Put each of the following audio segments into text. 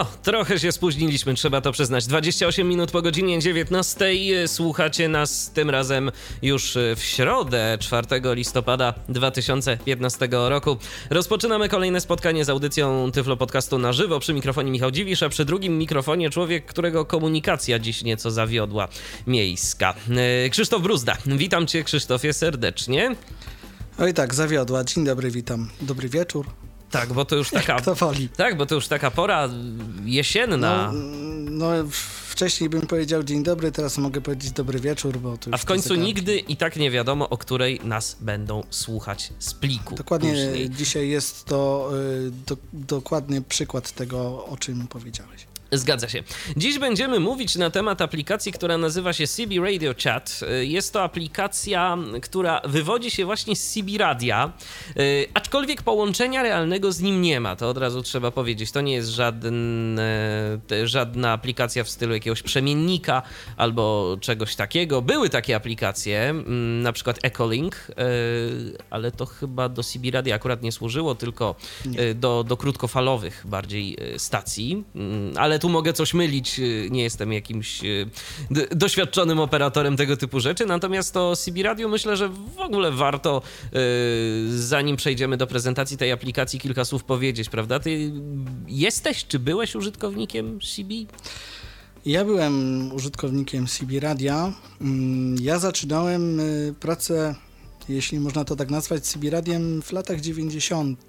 No, trochę się spóźniliśmy, trzeba to przyznać. 28 minut po godzinie 19. Słuchacie nas tym razem już w środę, 4 listopada 2015 roku. Rozpoczynamy kolejne spotkanie z audycją Tyflo Podcastu na żywo. Przy mikrofonie Michał Dziwisz, a przy drugim mikrofonie człowiek, którego komunikacja dziś nieco zawiodła miejska. E, Krzysztof Bruzda. Witam cię, Krzysztofie, serdecznie. Oj tak, zawiodła. Dzień dobry, witam. Dobry wieczór. Tak, bo to już taka. Kto woli. Tak, bo to już taka pora jesienna. No, no, wcześniej bym powiedział dzień dobry, teraz mogę powiedzieć dobry wieczór, bo to A w końcu nigdy i tak nie wiadomo, o której nas będą słuchać z pliku. Dokładnie później. dzisiaj jest to y, do, dokładny przykład tego, o czym powiedziałeś. Zgadza się. Dziś będziemy mówić na temat aplikacji, która nazywa się CB Radio Chat. Jest to aplikacja, która wywodzi się właśnie z CB Radia, yy, aczkolwiek połączenia realnego z nim nie ma. To od razu trzeba powiedzieć. To nie jest żadna aplikacja w stylu jakiegoś przemiennika albo czegoś takiego. Były takie aplikacje, mm, na przykład Echolink, yy, ale to chyba do CB Radia akurat nie służyło, tylko do, do krótkofalowych bardziej stacji. Ale tu mogę coś mylić, nie jestem jakimś doświadczonym operatorem tego typu rzeczy, natomiast to CB Radio myślę, że w ogóle warto, zanim przejdziemy do prezentacji tej aplikacji, kilka słów powiedzieć, prawda? Ty jesteś, czy byłeś użytkownikiem CB? Ja byłem użytkownikiem CB Radia. Ja zaczynałem pracę, jeśli można to tak nazwać, CB Radiem w latach 90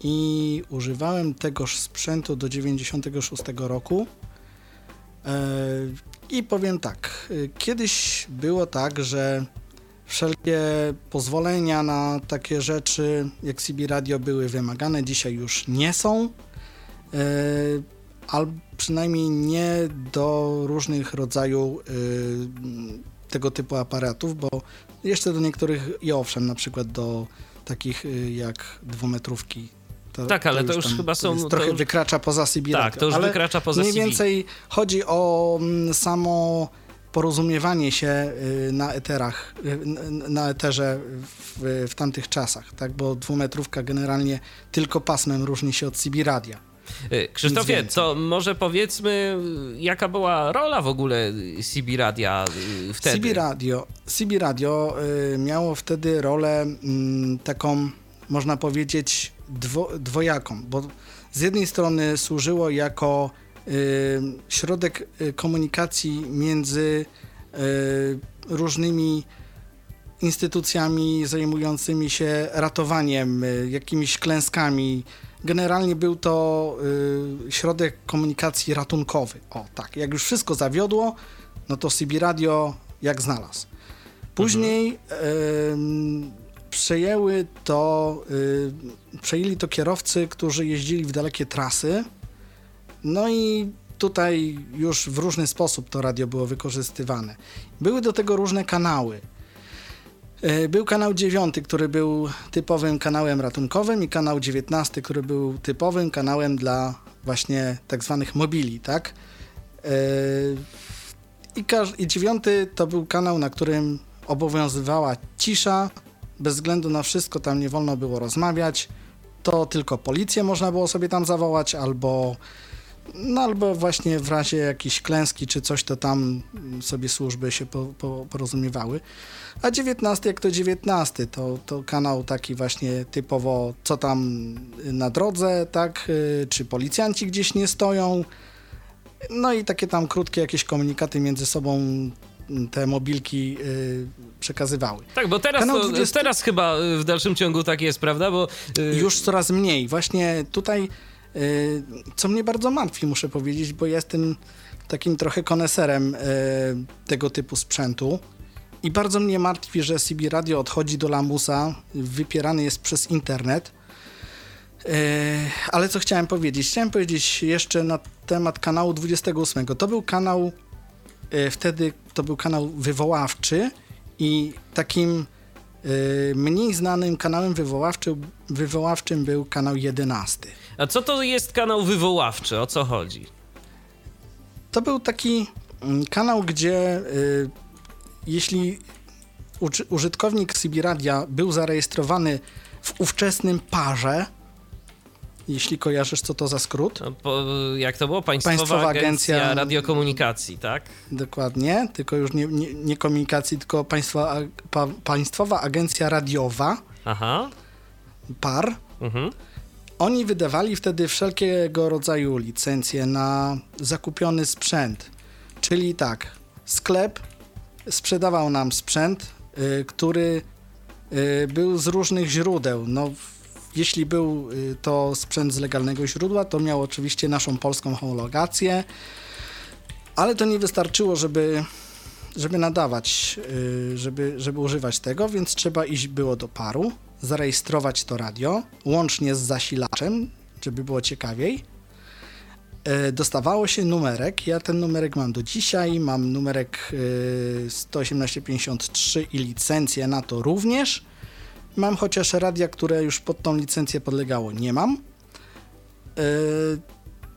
i używałem tegoż sprzętu do 96 roku. I powiem tak, kiedyś było tak, że wszelkie pozwolenia na takie rzeczy jak CB Radio były wymagane, dzisiaj już nie są, albo przynajmniej nie do różnych rodzajów tego typu aparatów, bo jeszcze do niektórych i owszem, na przykład do takich jak dwumetrówki to, tak, ale to już, to już chyba są. trochę już... wykracza poza CB. Tak, to już ale wykracza poza mniej więcej chodzi o samo porozumiewanie się na eterach, na eterze w, w tamtych czasach, tak? Bo dwumetrówka generalnie tylko pasmem różni się od CB radia. Krzysztofie, to może powiedzmy, jaka była rola w ogóle CB Radia wtedy? CB Radio, CB Radio miało wtedy rolę taką, można powiedzieć, dwo, dwojaką, bo z jednej strony służyło jako y, środek komunikacji między y, różnymi instytucjami zajmującymi się ratowaniem, y, jakimiś klęskami. Generalnie był to środek komunikacji ratunkowy. O tak, jak już wszystko zawiodło, no to CB Radio jak znalazł. Później mhm przejęły to, yy, przejęli to kierowcy, którzy jeździli w dalekie trasy. No i tutaj już w różny sposób to radio było wykorzystywane. Były do tego różne kanały. Yy, był kanał 9, który był typowym kanałem ratunkowym i kanał 19, który był typowym kanałem dla właśnie tak zwanych mobili, tak? Yy, i, I dziewiąty to był kanał, na którym obowiązywała cisza, bez względu na wszystko tam nie wolno było rozmawiać, to tylko policję można było sobie tam zawołać, albo, no, albo właśnie w razie jakiejś klęski czy coś, to tam sobie służby się po, po, porozumiewały. A 19 jak to 19, to, to kanał taki właśnie typowo, co tam na drodze, tak, czy policjanci gdzieś nie stoją, no i takie tam krótkie jakieś komunikaty między sobą te mobilki y, przekazywały. Tak, bo teraz, to, 20... teraz chyba w dalszym ciągu tak jest, prawda? Bo, y... Już coraz mniej. Właśnie tutaj, y, co mnie bardzo martwi, muszę powiedzieć, bo jestem takim trochę koneserem y, tego typu sprzętu. I bardzo mnie martwi, że CB Radio odchodzi do lamusa, wypierany jest przez internet. Y, ale co chciałem powiedzieć? Chciałem powiedzieć jeszcze na temat kanału 28. To był kanał wtedy to był kanał wywoławczy i takim Y, mniej znanym kanałem wywoławczym, wywoławczym był kanał 11. A co to jest kanał wywoławczy? O co chodzi? To był taki mm, kanał, gdzie y, jeśli użytkownik Sibiradia był zarejestrowany w ówczesnym parze, jeśli kojarzysz, co to za skrót. No, po, jak to było? Państwowa, Państwowa Agencja, Agencja, Radiokomunikacji, tak? Dokładnie, tylko już nie, nie, nie komunikacji, tylko Państwa, pa, Państwowa Agencja Radiowa. Aha. PAR. Mhm. Oni wydawali wtedy wszelkiego rodzaju licencje na zakupiony sprzęt. Czyli tak, sklep sprzedawał nam sprzęt, y, który y, był z różnych źródeł. No, jeśli był y, to sprzęt z legalnego źródła, to miał oczywiście naszą polską homologację, ale to nie wystarczyło, żeby, żeby nadawać, y, żeby, żeby używać tego, więc trzeba iść było do paru, zarejestrować to radio, łącznie z zasilaczem, żeby było ciekawiej. Y, dostawało się numerek. Ja ten numerek mam do dzisiaj. Mam numerek 11853 i licencję na to również. Mam chociaż radia, które już pod tą licencję podlegało, nie mam. Yy,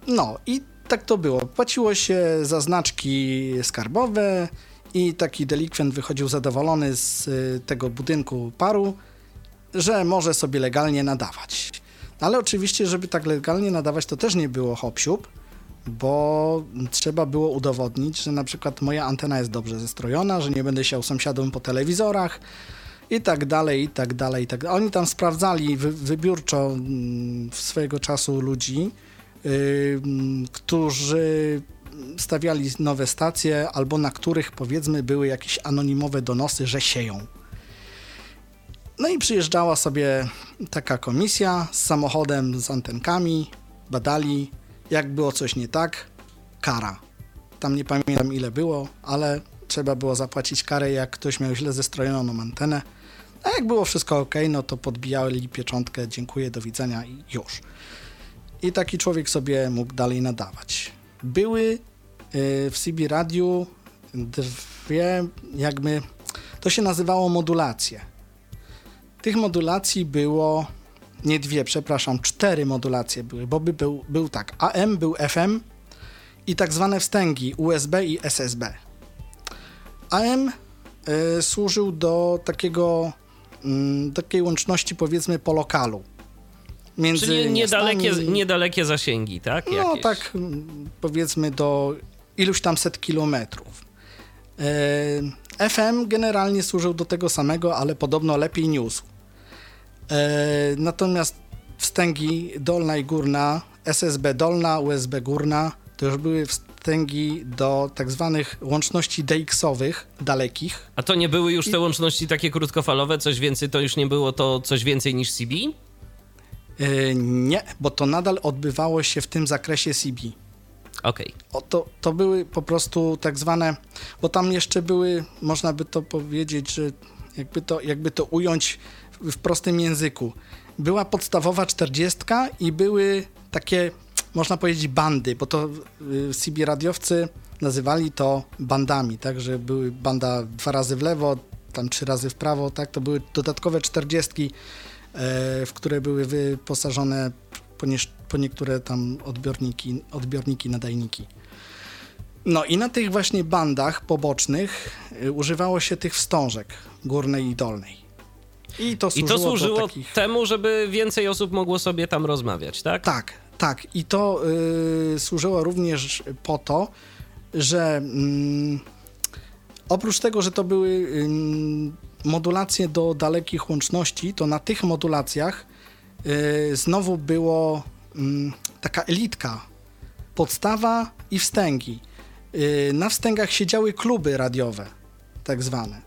no i tak to było. Płaciło się za znaczki skarbowe i taki delikwent wychodził zadowolony z y, tego budynku paru, że może sobie legalnie nadawać. Ale oczywiście, żeby tak legalnie nadawać, to też nie było hop bo trzeba było udowodnić, że na przykład moja antena jest dobrze zestrojona, że nie będę siał sąsiadom po telewizorach, i tak dalej, i tak dalej, i tak dalej. Oni tam sprawdzali wy, wybiórczo mm, swojego czasu ludzi, yy, którzy stawiali nowe stacje, albo na których powiedzmy były jakieś anonimowe donosy, że sieją. No i przyjeżdżała sobie taka komisja z samochodem, z antenkami, badali, jak było coś nie tak, kara. Tam nie pamiętam ile było, ale trzeba było zapłacić karę, jak ktoś miał źle zestrojoną antenę. A jak było wszystko ok, no to podbijali pieczątkę, dziękuję, do widzenia i już. I taki człowiek sobie mógł dalej nadawać. Były y, w CB Radiu dwie, jakby, to się nazywało modulacje. Tych modulacji było, nie dwie, przepraszam, cztery modulacje były, bo by był, był tak, AM, był FM i tak zwane wstęgi USB i SSB. AM y, służył do takiego takiej łączności powiedzmy po lokalu. Między Czyli niedalekie, niedalekie zasięgi, tak? No Jakieś. tak mm, powiedzmy do iluś tam set kilometrów. E, FM generalnie służył do tego samego, ale podobno lepiej niósł. E, natomiast wstęgi dolna i górna, SSB dolna, USB górna, to już były wstęgi do tak zwanych łączności DX-owych, dalekich. A to nie były już te łączności takie krótkofalowe, coś więcej, to już nie było to coś więcej niż CB? Yy, nie, bo to nadal odbywało się w tym zakresie CB. Okej. Okay. To, to były po prostu tak zwane, bo tam jeszcze były, można by to powiedzieć, że jakby to, jakby to ująć w, w prostym języku. Była podstawowa czterdziestka i były takie można powiedzieć bandy, bo to y, CB radiowcy nazywali to bandami, tak, że były banda dwa razy w lewo, tam trzy razy w prawo, tak, to były dodatkowe czterdziestki, e, w które były wyposażone po, nie, po niektóre tam odbiorniki, odbiorniki, nadajniki. No i na tych właśnie bandach pobocznych y, używało się tych wstążek górnej i dolnej. I to służyło, I to służyło takich... temu, żeby więcej osób mogło sobie tam rozmawiać, tak? Tak, tak, i to y, służyło również po to, że y, oprócz tego, że to były y, modulacje do dalekich łączności, to na tych modulacjach y, znowu było taka elitka, podstawa i wstęgi. Y, na wstęgach siedziały kluby radiowe, tak zwane.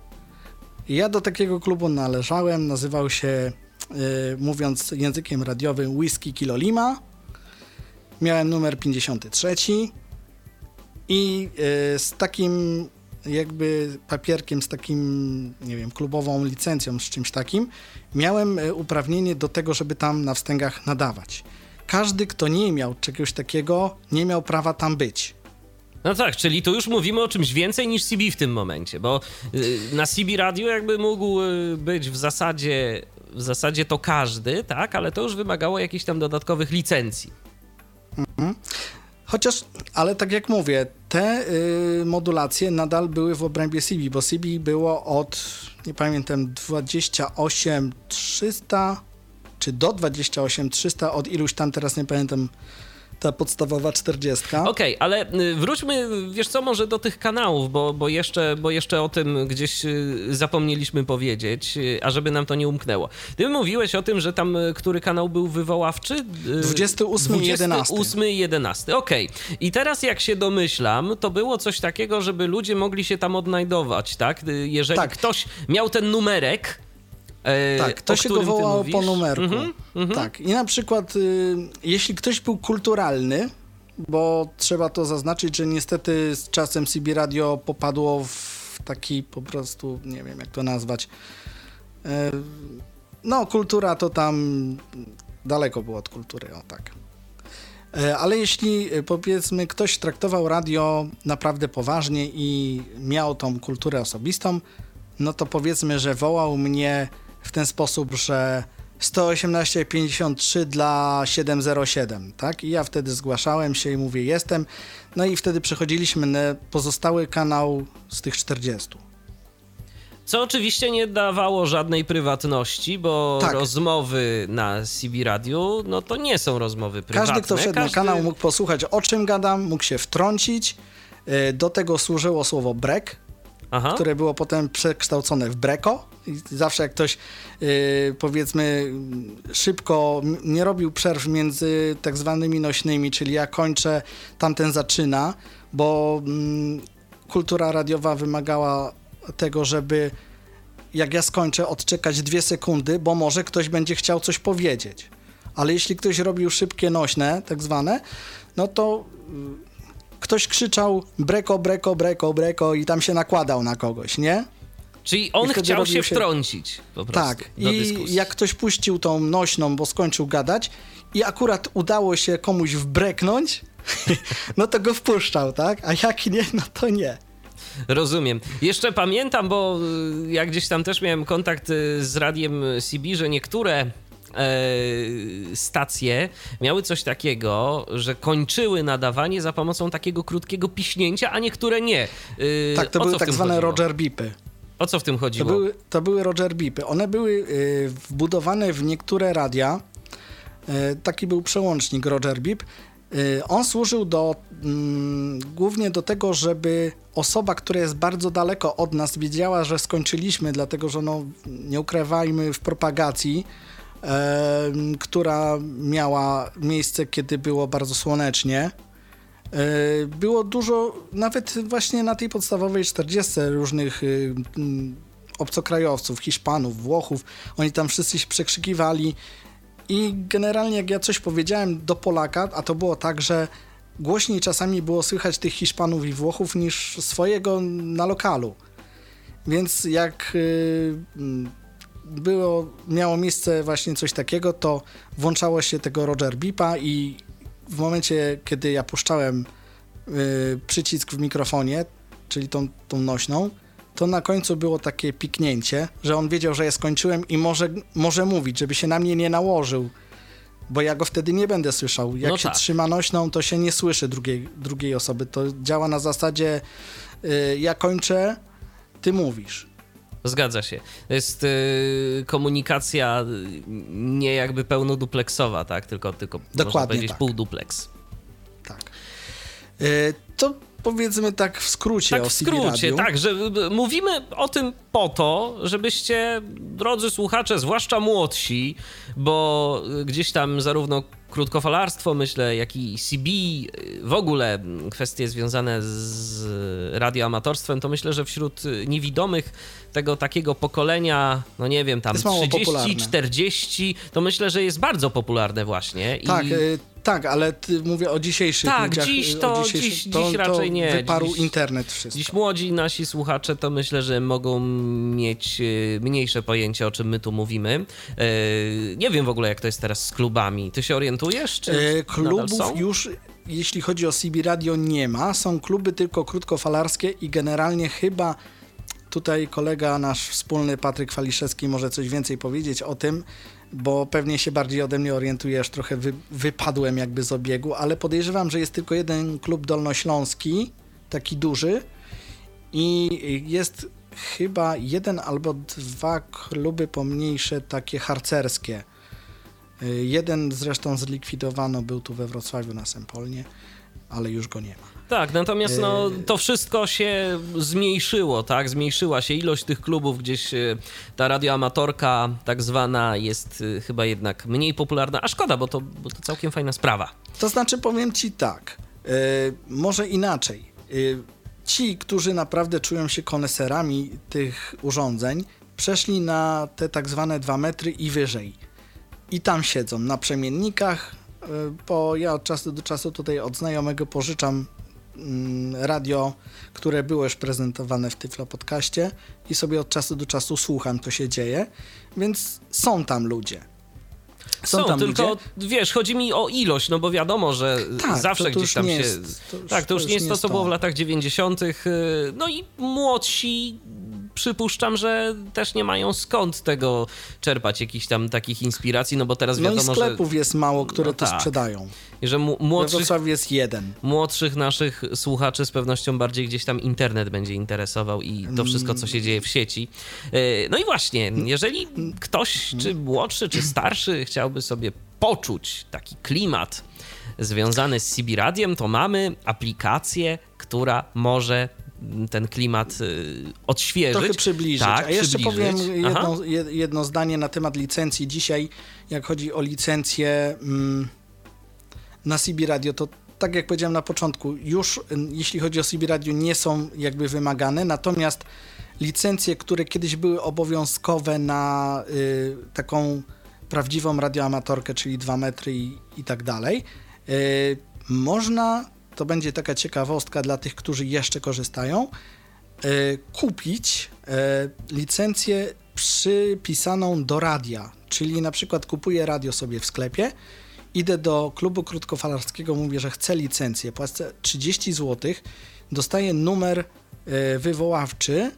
Ja do takiego klubu należałem, nazywał się, y, mówiąc językiem radiowym, Whisky Kilo Lima miałem numer 53 i e, z takim jakby papierkiem, z takim, nie wiem, klubową licencją, z czymś takim, miałem e, uprawnienie do tego, żeby tam na wstęgach nadawać. Każdy, kto nie miał czegoś takiego, nie miał prawa tam być. No tak, czyli tu już mówimy o czymś więcej niż CB w tym momencie, bo y, na CB Radio jakby mógł być w zasadzie, w zasadzie to każdy, tak, ale to już wymagało jakichś tam dodatkowych licencji. Chociaż, ale tak jak mówię, te y, modulacje nadal były w obrębie CB, bo CB było od, nie pamiętam, 28300 czy do 28300 od iluś tam, teraz nie pamiętam, ta podstawowa 40. Okej, ale y, wróćmy, wiesz co, może do tych kanałów, bo, bo, jeszcze, bo jeszcze o tym gdzieś y, zapomnieliśmy powiedzieć, y, a żeby nam to nie umknęło. Ty mówiłeś o tym, że tam który kanał był wywoławczy? Y, 28 i 11. 28 i 11, okej. I teraz jak się domyślam, to było coś takiego, żeby ludzie mogli się tam odnajdować, tak? Jeżeli Tak. ktoś miał ten numerek, Tak, to się go wołało po numerku. Mhm, mhm. Tak, i na przykład y, jeśli ktoś był kulturalny, bo trzeba to zaznaczyć, że niestety z czasem CB Radio popadło w taki po prostu, nie wiem jak to nazwać, y, no kultura to tam daleko było od kultury, o tak. E, Ale jeśli powiedzmy ktoś traktował radio naprawdę poważnie i miał tą kulturę osobistą, no to powiedzmy, że wołał mnie w ten sposób, że 118.53 dla 707, tak? I ja wtedy zgłaszałem się i mówię jestem. No i wtedy przechodziliśmy na pozostały kanał z tych 40. Co oczywiście nie dawało żadnej prywatności, bo Tak. rozmowy na CB Radiu, no to nie są rozmowy prywatne. Każdy, kto wszedł na kanał, mógł posłuchać o czym gadam, mógł się wtrącić. E, Do tego służyło słowo break, Aha. które było potem przekształcone w breko. I zawsze jak ktoś yy, powiedzmy szybko nie robił przerw między tak zwanymi nośnymi, czyli ja kończę, tamten zaczyna, bo mm, kultura radiowa wymagała tego, żeby jak ja skończę odczekać dwie sekundy, bo może ktoś będzie chciał coś powiedzieć. Ale jeśli ktoś robił szybkie nośne, tak zwane, no to y, ktoś krzyczał breko, breko, breko, breko i tam się nakładał na kogoś, nie? Czyli on chciał się się- wtrącić po prostu Tak. I dyskusji. jak ktoś puścił tą nośną, bo skończył gadać i akurat udało się komuś wbreknąć, no to go wpuszczał, tak? A jak nie, no to nie. Rozumiem. Jeszcze pamiętam, bo y, jak gdzieś tam też miałem kontakt y, z radiem CB, że niektóre stacje miały coś takiego, że kończyły nadawanie za pomocą takiego krótkiego piśnięcia, a niektóre nie. Y, Tak, to o były tak zwane chodziło? Roger Bipy. O co w tym To chodziło? były, to były Roger Bipy. One były y, wbudowane w niektóre radia. Taki był przełącznik Roger Bip. Y, on służył do, mm, głównie do tego, żeby osoba, która jest bardzo daleko od nas, wiedziała, że skończyliśmy, dlatego że no, nie ukrywajmy w propagacji, która miała miejsce, kiedy było bardzo słonecznie. E, Było dużo, nawet właśnie na tej podstawowej 40 różnych y, mm, obcokrajowców, Hiszpanów, Włochów. Oni tam wszyscy się przekrzykiwali i generalnie jak ja coś powiedziałem do Polaka, a to było tak, że głośniej czasami było słychać tych Hiszpanów i Włochów niż swojego na lokalu. Więc jak y, mm, było, miało miejsce właśnie coś takiego, to włączało się tego Roger Bipa i w momencie, kiedy ja puszczałem y, przycisk w mikrofonie, czyli tą, tą nośną, to na końcu było takie piknięcie, że on wiedział, że ja skończyłem i może, może mówić, żeby się na mnie nie nałożył, bo ja go wtedy nie będę słyszał. Jak No się tak. trzyma nośną, to się nie słyszy drugiej, drugiej osoby. To działa na zasadzie y, ja kończę, ty mówisz. Zgadza się. To jest y, komunikacja y, nie jakby pełnodupleksowa, tak? Tylko, tylko można Dokładnie powiedzieć tak. półdupleks. Tak. Y, to powiedzmy tak w skrócie Tak w skrócie, tak, że y, mówimy o tym po to, żebyście, drodzy słuchacze, zwłaszcza młodsi, bo y, gdzieś tam zarówno krótkofalarstwo, myślę, jak i CB, y, w ogóle kwestie związane z radioamatorstwem, to myślę, że wśród y, niewidomych tego takiego pokolenia, no nie wiem, tam Jest mało 30, popularne. 40, to myślę, że jest bardzo popularne właśnie. Tak, I... tak, ale mówię o dzisiejszych Tak, ludziach. dziś to- dziś- to, dziś to raczej nie. Wyparł Dziś- internet wszystko. Dziś młodzi nasi słuchacze to myślę, że mogą mieć e, mniejsze pojęcie, o czym my tu mówimy. E, Nie wiem w ogóle, jak to jest teraz z klubami. Ty się orientujesz? Czy E, klubów już jeśli chodzi o CB Radio, nie ma. Są kluby tylko krótkofalarskie i generalnie chyba tutaj kolega nasz wspólny Patryk Faliszewski może coś więcej powiedzieć o tym, bo pewnie się bardziej ode mnie orientujesz, trochę wy, wypadłem jakby z obiegu, ale podejrzewam, że jest tylko jeden klub dolnośląski, taki duży i jest chyba jeden albo dwa kluby pomniejsze, takie harcerskie. Jeden zresztą zlikwidowano, był tu we Wrocławiu na Sempolnie, ale już go nie ma. Tak, natomiast no, to wszystko się zmniejszyło, tak? Zmniejszyła się ilość tych klubów, gdzieś e, ta radioamatorka tak zwana jest e, chyba jednak mniej popularna, a szkoda, bo to, bo to całkiem fajna sprawa. To znaczy powiem ci tak, yy, może inaczej. Yy, ci, którzy naprawdę czują się koneserami tych urządzeń, przeszli na te tak zwane 2 metry i wyżej. I tam siedzą na przemiennikach, bo ja od czasu do czasu tutaj od znajomego pożyczam radio, które było już prezentowane w Tyflo Podcaście i sobie od czasu do czasu słucham, co się dzieje, więc są tam ludzie. Są, są tam tylko ludzie. wiesz, chodzi mi o ilość, no bo wiadomo, że tak, zawsze to, to gdzieś tam się. Jest, to już, tak, to już nie jest to, co było w latach 90. Y, no i młodsi przypuszczam, że też nie mają skąd tego czerpać, jakichś tam takich inspiracji, no bo teraz no wiadomo, i sklepów że... jest mało, które no to tak. sprzedają. I że młodszych, jest jeden. Młodszych naszych słuchaczy z pewnością bardziej gdzieś tam internet będzie interesował i to wszystko, co się dzieje w sieci. E, no i właśnie, jeżeli ktoś, czy młodszy, czy starszy chciałby sobie poczuć taki klimat związany z CB Radiem, to mamy aplikację, która może ten klimat y, odświeżyć. Trochę przybliżyć. Tak, A jeszcze przybliżyć. powiem jedno, jedno, zdanie na temat licencji. Dzisiaj, jak chodzi o licencję mm, na CB Radio, to tak jak powiedziałem na początku, już jeśli chodzi o CB Radio nie są jakby wymagane, natomiast licencje, które kiedyś były obowiązkowe na y, taką prawdziwą radioamatorkę, czyli 2 metry i, i tak dalej, y, można to będzie taka ciekawostka dla tych, którzy jeszcze korzystają, e, kupić e, licencję przypisaną do radia, czyli na przykład kupuję radio sobie w sklepie, idę do klubu krótkofalarskiego, mówię, że chcę licencję, płacę 30 zł, dostaję numer e, wywoławczy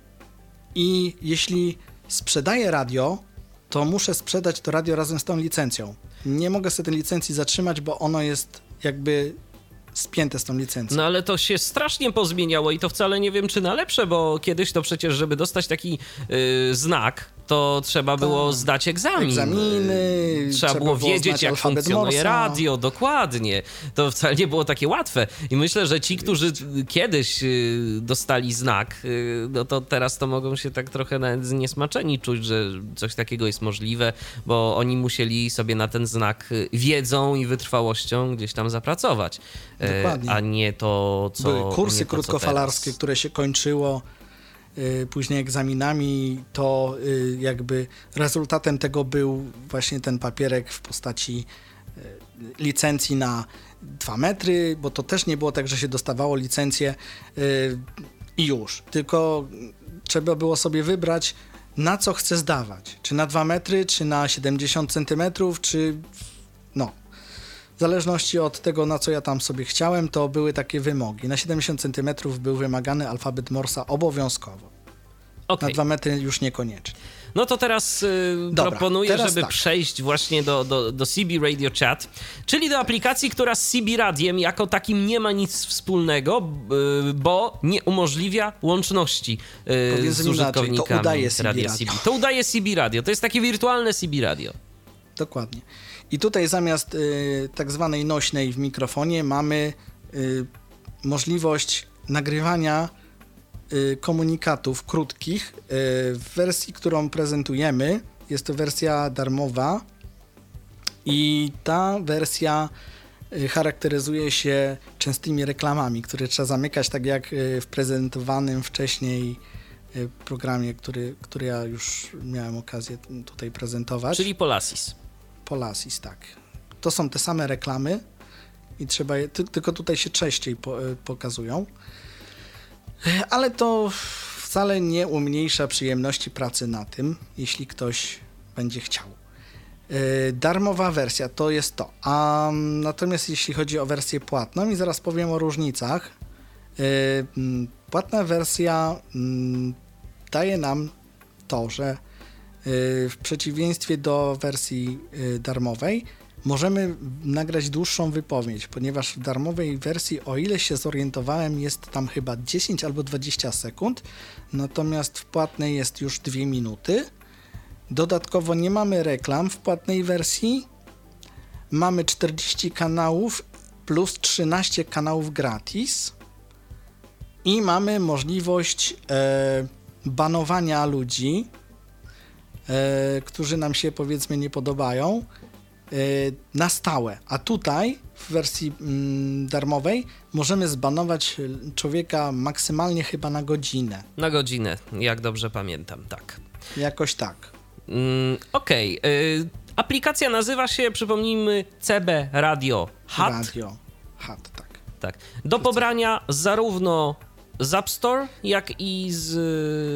i jeśli sprzedaję radio, to muszę sprzedać to radio razem z tą licencją. Nie mogę sobie tej licencji zatrzymać, bo ono jest jakby spięte z tą licencją. No ale to się strasznie pozmieniało i to wcale nie wiem, czy na lepsze, bo kiedyś to przecież, żeby dostać taki yy, znak, to trzeba było tak. zdać egzamin. Egzaminy. Trzeba, trzeba było wiedzieć, jak funkcjonuje Morsa. radio, dokładnie. To wcale nie było takie łatwe. I myślę, że ci, którzy kiedyś y, dostali znak, y, no to teraz to mogą się tak trochę nawet zniesmaczeni czuć, że coś takiego jest możliwe, bo oni musieli sobie na ten znak y, wiedzą i wytrwałością gdzieś tam zapracować. Dokładnie. A nie to, co. Były kursy to, krótkofalarskie, które się kończyło później egzaminami, to y, jakby rezultatem tego był właśnie ten papierek w postaci y, licencji na 2 metry, bo to też nie było tak, że się dostawało licencję i już, tylko trzeba było sobie wybrać, na co chcę zdawać. Czy na 2 metry, czy na 70 centymetrów, czy w zależności od tego, na co ja tam sobie chciałem, to były takie wymogi. Na 70 cm był wymagany alfabet Morsa obowiązkowo. Okay. Na 2 metry już niekoniecznie. No to teraz y, Dobra, proponuję, teraz żeby tak. przejść właśnie do, do, do CB Radio Chat, czyli do aplikacji, która z CB Radiem jako takim nie ma nic wspólnego, y, bo nie umożliwia łączności y, z użytkownikami inaczej, to udaje CB Radio. CB. To udaje CB Radio, to jest takie wirtualne CB Radio. Dokładnie. I tutaj zamiast y, tak zwanej nośnej w mikrofonie mamy y, możliwość nagrywania y, komunikatów krótkich y, w wersji, którą prezentujemy. Jest to wersja darmowa i ta wersja y, charakteryzuje się częstymi reklamami, które trzeba zamykać, tak jak y, w prezentowanym wcześniej programie, który, który ja już miałem okazję tutaj prezentować. Czyli Polasis. Polasis, tak. To są te same reklamy i trzeba je, ty, tylko tutaj się częściej po, e, pokazują. Ale to wcale nie umniejsza przyjemności pracy na tym, jeśli ktoś będzie chciał. Y, darmowa wersja to jest to. A mm, natomiast jeśli chodzi o wersję płatną, i zaraz powiem o różnicach, y, mm, płatna wersja mm, daje nam to, że y, w przeciwieństwie do wersji darmowej możemy nagrać dłuższą wypowiedź, ponieważ w darmowej wersji, o ile się zorientowałem, jest tam chyba 10 albo 20 sekund, natomiast w płatnej jest już 2 minuty. Dodatkowo nie mamy reklam w płatnej wersji. Mamy 40 kanałów plus 13 kanałów gratis. I mamy możliwość e, banowania ludzi, którzy nam się powiedzmy nie podobają, e, na stałe. A tutaj w wersji mm, darmowej możemy zbanować człowieka maksymalnie chyba na godzinę. Na godzinę, jak dobrze pamiętam, tak. Jakoś tak. Mm, Okej. Okay. Aplikacja nazywa się, przypomnijmy, CB Radio Hat. Radio Hat, tak. Tak. Do pobrania zarówno z App Store, jak i z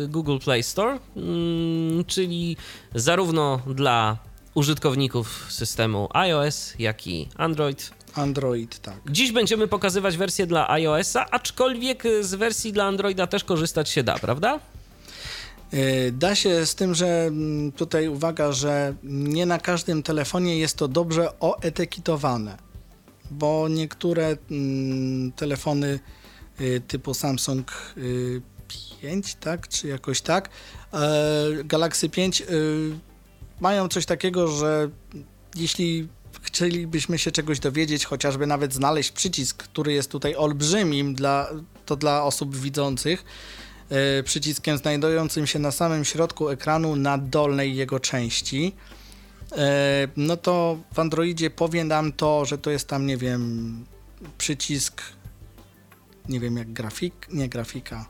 y, Google Play Store, mm, czyli zarówno dla użytkowników systemu iOS, jak i Android. Android, tak. Dziś będziemy pokazywać wersję dla iOS-a, aczkolwiek z wersji dla Androida też korzystać się da, prawda? E, da się z tym, że mm, tutaj uwaga, że nie na każdym telefonie jest to dobrze oetykietowane, bo niektóre mm, telefony y, typu Samsung 5, y, tak, czy jakoś tak, e, Galaxy 5 y, mają coś takiego, że jeśli chcielibyśmy się czegoś dowiedzieć, chociażby nawet znaleźć przycisk, który jest tutaj olbrzymim dla, to dla osób widzących, przyciskiem znajdującym się na samym środku ekranu na dolnej jego części. No to w Androidzie powie nam to, że to jest tam, nie wiem, przycisk, nie wiem jak grafik, nie grafika.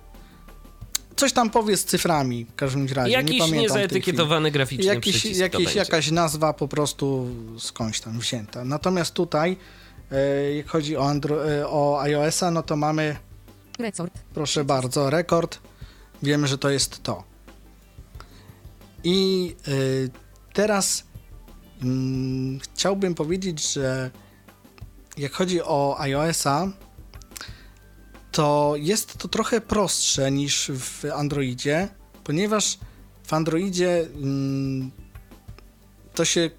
Coś tam powie z cyframi w każdym razie. Jakiś nie pamiętam niezaetykietowany graficzny jakiś, przycisk jakiś, Jakaś nazwa po prostu skądś tam wzięta. Natomiast tutaj, e, jak chodzi o, Andro o iOS-a, no to mamy Rekord. Proszę bardzo, rekord. Wiemy, że to jest to. I y, teraz y, chciałbym powiedzieć, że jak chodzi o iOS-a, to jest to trochę prostsze niż w Androidzie, ponieważ w Androidzie y, to się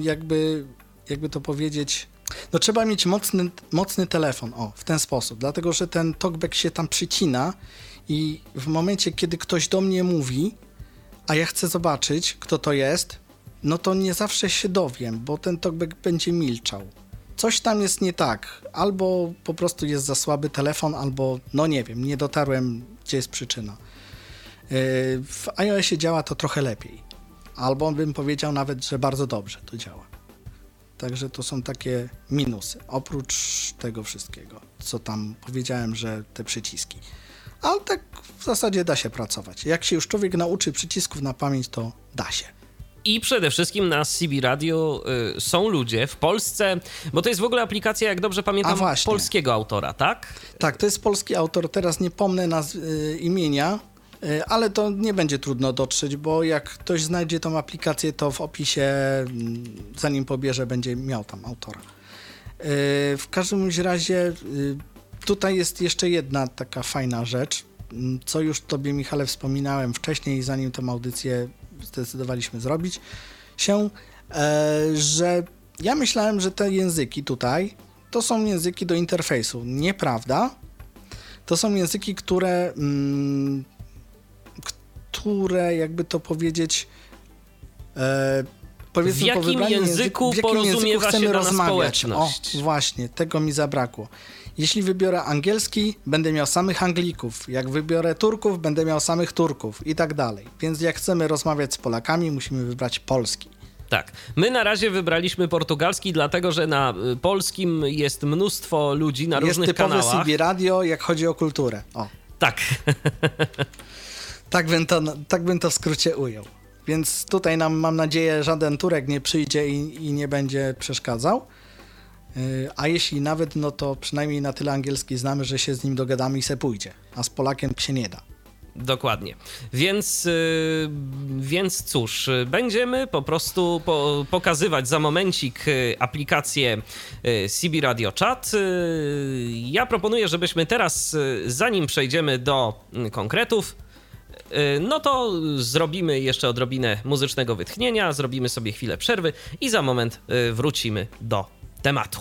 jakby, jakby to powiedzieć, no trzeba mieć mocny, mocny telefon, o, w ten sposób, dlatego że ten talkback się tam przycina i w momencie, kiedy ktoś do mnie mówi, a ja chcę zobaczyć, kto to jest, no to nie zawsze się dowiem, bo ten talkback będzie milczał. Coś tam jest nie tak, albo po prostu jest za słaby telefon, albo no nie wiem, nie dotarłem, gdzie jest przyczyna. Yy, w iOSie działa to trochę lepiej, albo bym powiedział nawet, że bardzo dobrze to działa. Także to są takie minusy, oprócz tego wszystkiego, co tam powiedziałem, że te przyciski. Ale tak w zasadzie da się pracować. Jak się już człowiek nauczy przycisków na pamięć, to da się. I przede wszystkim na CB Radio y, są ludzie w Polsce, bo to jest w ogóle aplikacja, jak dobrze pamiętam, polskiego autora, tak? Tak, to jest polski autor. Teraz nie pomnę naz- y, imienia, E, ale to nie będzie trudno dotrzeć, bo jak ktoś znajdzie tą aplikację, to w opisie, mm, zanim pobierze, będzie miał tam autora. E, w każdym razie y, tutaj jest jeszcze jedna taka fajna rzecz, mm, co już tobie Michale wspominałem wcześniej, zanim tę audycję zdecydowaliśmy zrobić się, e, że ja myślałem, że te języki tutaj to są języki do interfejsu. Nieprawda. To są języki, które mm, które, jakby to powiedzieć, e, powiedzmy w jakim po języku w jakim języku chcemy rozmawiać. O, właśnie, tego mi zabrakło. Jeśli wybiorę angielski, będę miał samych Anglików. Jak wybiorę Turków, będę miał samych Turków i tak dalej. Więc jak chcemy rozmawiać z Polakami, musimy wybrać polski. Tak. My na razie wybraliśmy portugalski, dlatego że na y, polskim jest mnóstwo ludzi na jest różnych kanałach. Jest typowe CB radio, jak chodzi o kulturę. O. Tak. Tak bym to, tak bym to w skrócie ujął. Więc tutaj nam, mam nadzieję, żaden Turek nie przyjdzie i, i nie będzie przeszkadzał. Yy, a jeśli nawet, no to przynajmniej na tyle angielski znamy, że się z nim dogadamy i se pójdzie. A z Polakiem się nie da. Dokładnie. Więc, yy, więc cóż, będziemy po prostu po, pokazywać za momencik y, aplikację y, CB Radio Chat. Y, ja proponuję, żebyśmy teraz, zanim przejdziemy do konkretów, no to zrobimy jeszcze odrobinę muzycznego wytchnienia, zrobimy sobie chwilę przerwy i za moment wrócimy do tematu.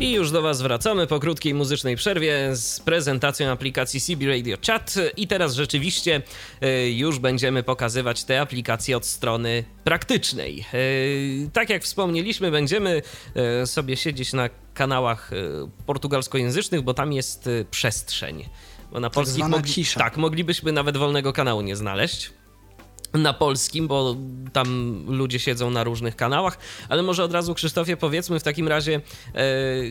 I już do Was wracamy po krótkiej muzycznej przerwie z prezentacją aplikacji CB Radio Chat. I teraz rzeczywiście e, już będziemy pokazywać te aplikacje od strony praktycznej. Tak jak wspomnieliśmy, będziemy sobie siedzieć na kanałach portugalskojęzycznych, bo tam jest przestrzeń. Bo na tak polskich mogli, tak, moglibyśmy nawet wolnego kanału nie znaleźć. Na polskim, bo tam ludzie siedzą na różnych kanałach, ale może od razu Krzysztofie powiedzmy w takim razie, e,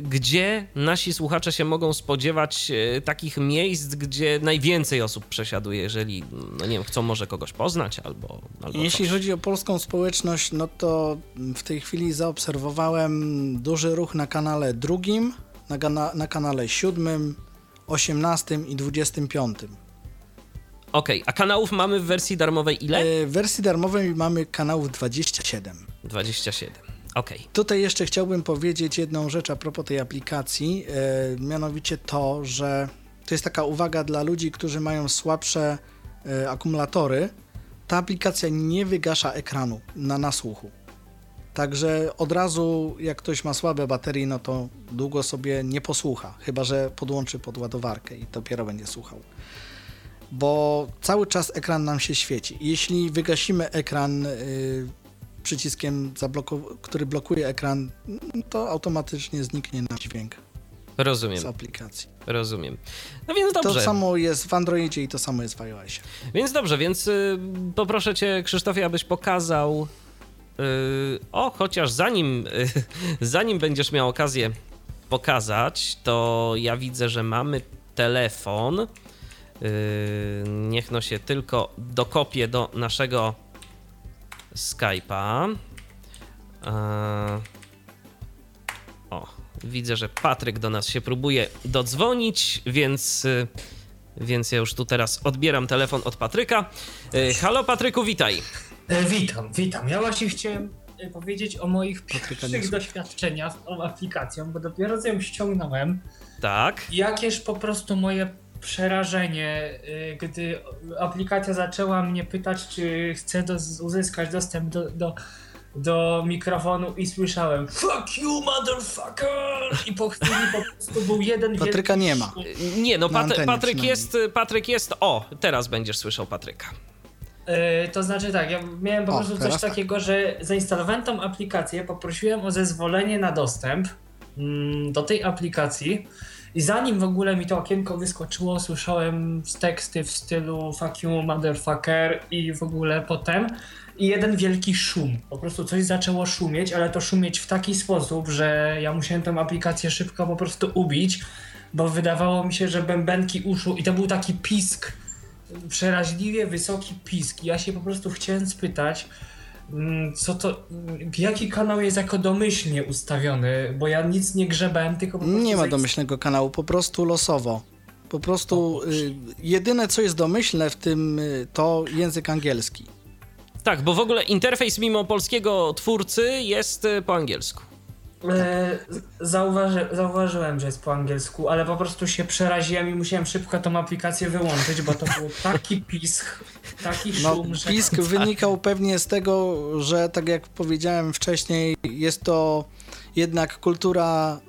gdzie nasi słuchacze się mogą spodziewać e, takich miejsc, gdzie najwięcej osób przesiaduje, jeżeli, no nie wiem, chcą może kogoś poznać albo, albo Jeśli coś. chodzi o polską społeczność, no to w tej chwili zaobserwowałem duży ruch na kanale drugim, na, na kanale siódmym, osiemnastym i dwudziestym piątym. Okej, okay, a kanałów mamy w wersji darmowej ile? E, w wersji darmowej mamy kanałów 27. 27. Okej. Okay. Tutaj jeszcze chciałbym powiedzieć jedną rzecz a propos tej aplikacji, e, mianowicie to, że to jest taka uwaga dla ludzi, którzy mają słabsze e, akumulatory. Ta aplikacja nie wygasza ekranu na nasłuchu. Także od razu, jak ktoś ma słabe baterie, no to długo sobie nie posłucha, chyba że podłączy pod ładowarkę i dopiero będzie słuchał bo cały czas ekran nam się świeci. Jeśli wygasimy ekran y, przyciskiem, który blokuje ekran, to automatycznie zniknie nasz dźwięk. Rozumiem. Z aplikacji. Rozumiem. No więc dobrze. To samo jest w Androidzie i to samo jest w iOSie. Więc dobrze, więc y, poproszę cię, Krzysztofie, abyś pokazał. Y, o, chociaż zanim, y, zanim będziesz miał okazję pokazać, to ja widzę, że mamy telefon. Yy, niech no się tylko dokopie do naszego Skype'a. Yy, o, widzę, że Patryk do nas się próbuje dodzwonić, więc, yy, więc ja już tu teraz odbieram telefon od Patryka. Halo Patryku, witaj. E, witam, witam. Ja właśnie chciałem e, powiedzieć o moich pierwszych doświadczeniach z tą aplikacją, bo dopiero ją ściągnąłem. Tak. Jakież po prostu moje przerażenie, y, gdy aplikacja zaczęła mnie pytać, czy chcę do, uzyskać dostęp do, do, do mikrofonu i słyszałem Fuck you, motherfucker! I po chwili po prostu był jeden Patryka nie ma. Nie, no Pat Patryk jest, Patryk jest, o, teraz będziesz słyszał Patryka. Yy, to znaczy tak, ja miałem po o, prostu coś tak. takiego, że zainstalowałem tą aplikację, poprosiłem o zezwolenie na dostęp mm, do tej aplikacji i zanim w ogóle mi to okienko wyskoczyło, słyszałem teksty w stylu fuck you motherfucker i w ogóle potem i jeden wielki szum. Po prostu coś zaczęło szumieć, ale to szumieć w taki sposób, że ja musiałem tę aplikację szybko po prostu ubić, bo wydawało mi się, że bębenki uszu i to był taki pisk, przeraźliwie wysoki pisk. Ja się po prostu chciałem spytać, Mm, co to, jaki kanał jest jako domyślnie ustawiony, bo ja nic nie grzebałem, tylko po Nie ma domyślnego kanału, po prostu losowo. Po prostu y, jedyne co jest domyślne w tym y, to język angielski. Tak, bo w ogóle interfejs mimo polskiego twórcy jest y, po angielsku. E, zauważy, zauważyłem, że jest po angielsku, ale po prostu się przeraziłem i musiałem szybko tą aplikację wyłączyć, bo to był taki pisk, taki no, szum, że... Pisk wynikał pewnie z tego, że tak jak powiedziałem wcześniej, jest to jednak kultura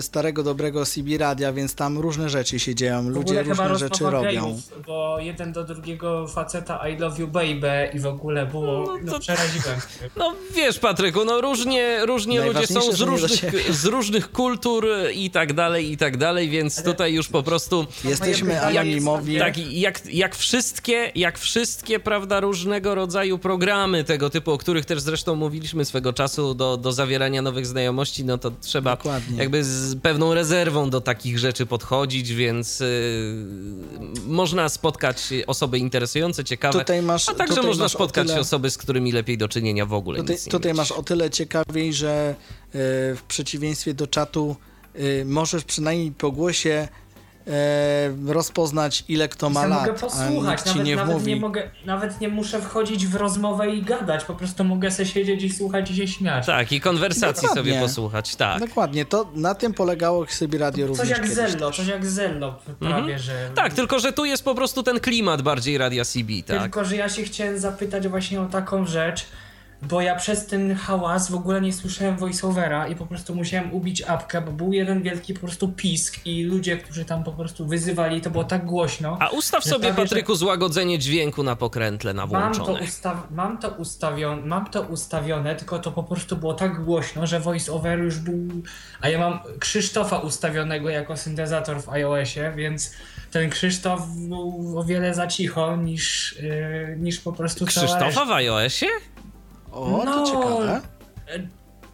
starego, dobrego CB Radia, więc tam różne rzeczy się dzieją, ludzie różne rzeczy robią. Bo jeden do drugiego faceta I love you baby i w ogóle było, no, no przeraziłem No wiesz Patryku, no różnie, różnie ludzie są z różnych, z różnych kultur i tak dalej, i tak dalej, więc Ale tutaj już po prostu... Jesteśmy anonimowi. Tak, jak, jak wszystkie, jak wszystkie, prawda, różnego rodzaju programy tego typu, o których też zresztą mówiliśmy swego czasu do, do zawierania nowych znajomości, no to trzeba Dokładnie jakby z pewną rezerwą do takich rzeczy podchodzić, więc y, można spotkać osoby interesujące, ciekawe, tutaj masz, a także można spotkać tyle, osoby, z którymi lepiej do czynienia w ogóle. Tutaj, tutaj masz o tyle ciekawiej, że y, w przeciwieństwie do czatu y, możesz przynajmniej po głosie rozpoznać ile kto ma ja lat, mogę posłuchać, a nawet, nie nawet, nie mogę, nawet nie muszę wchodzić w rozmowę i gadać, po prostu mogę sobie siedzieć i słuchać i się śmiać. Tak, i konwersacji Dokładnie. sobie posłuchać, tak. Dokładnie, to na tym polegało sobie radio Coś również jak kiedyś Zello, też. coś jak Zello prawie, że... Tak, tylko że tu jest po prostu ten klimat bardziej radia CB, tak? Tylko, że ja się chciałem zapytać właśnie o taką rzecz, bo ja przez ten hałas w ogóle nie słyszałem voiceovera i po prostu musiałem ubić apkę, bo był jeden wielki po prostu pisk i ludzie, którzy tam po prostu wyzywali, to było tak głośno. A ustaw że sobie, prawie, że- Patryku, złagodzenie dźwięku na pokrętle na Mam to, włączone. ustaw- mam, to ustawione, mam to ustawione, tylko to po prostu było tak głośno, że voiceover już był. A ja mam Krzysztofa ustawionego jako syntezator w iOSie, więc ten Krzysztof był o wiele za cicho niż, yy, niż po prostu Krzysztofa w iOSie? O, to No, ciekawe.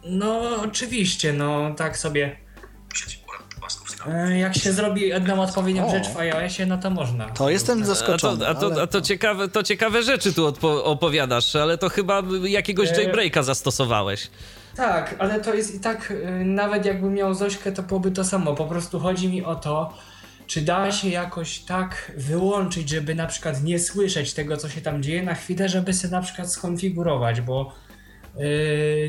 No, oczywiście, no tak sobie. E, Jak się zrobi jedną odpowiednią O. rzecz w iOSie, no to można. To jestem A zaskoczony. to, a to, a to, ciekawe, to ciekawe rzeczy tu odpo- opowiadasz, ale to chyba jakiegoś E, jailbreaka zastosowałeś. Tak, ale to jest i tak, nawet jakbym miał Zośkę, to byłoby to samo. Po prostu chodzi mi o to, czy da się jakoś tak wyłączyć, żeby na przykład nie słyszeć tego, co się tam dzieje na chwilę, żeby sobie na przykład skonfigurować, bo yy,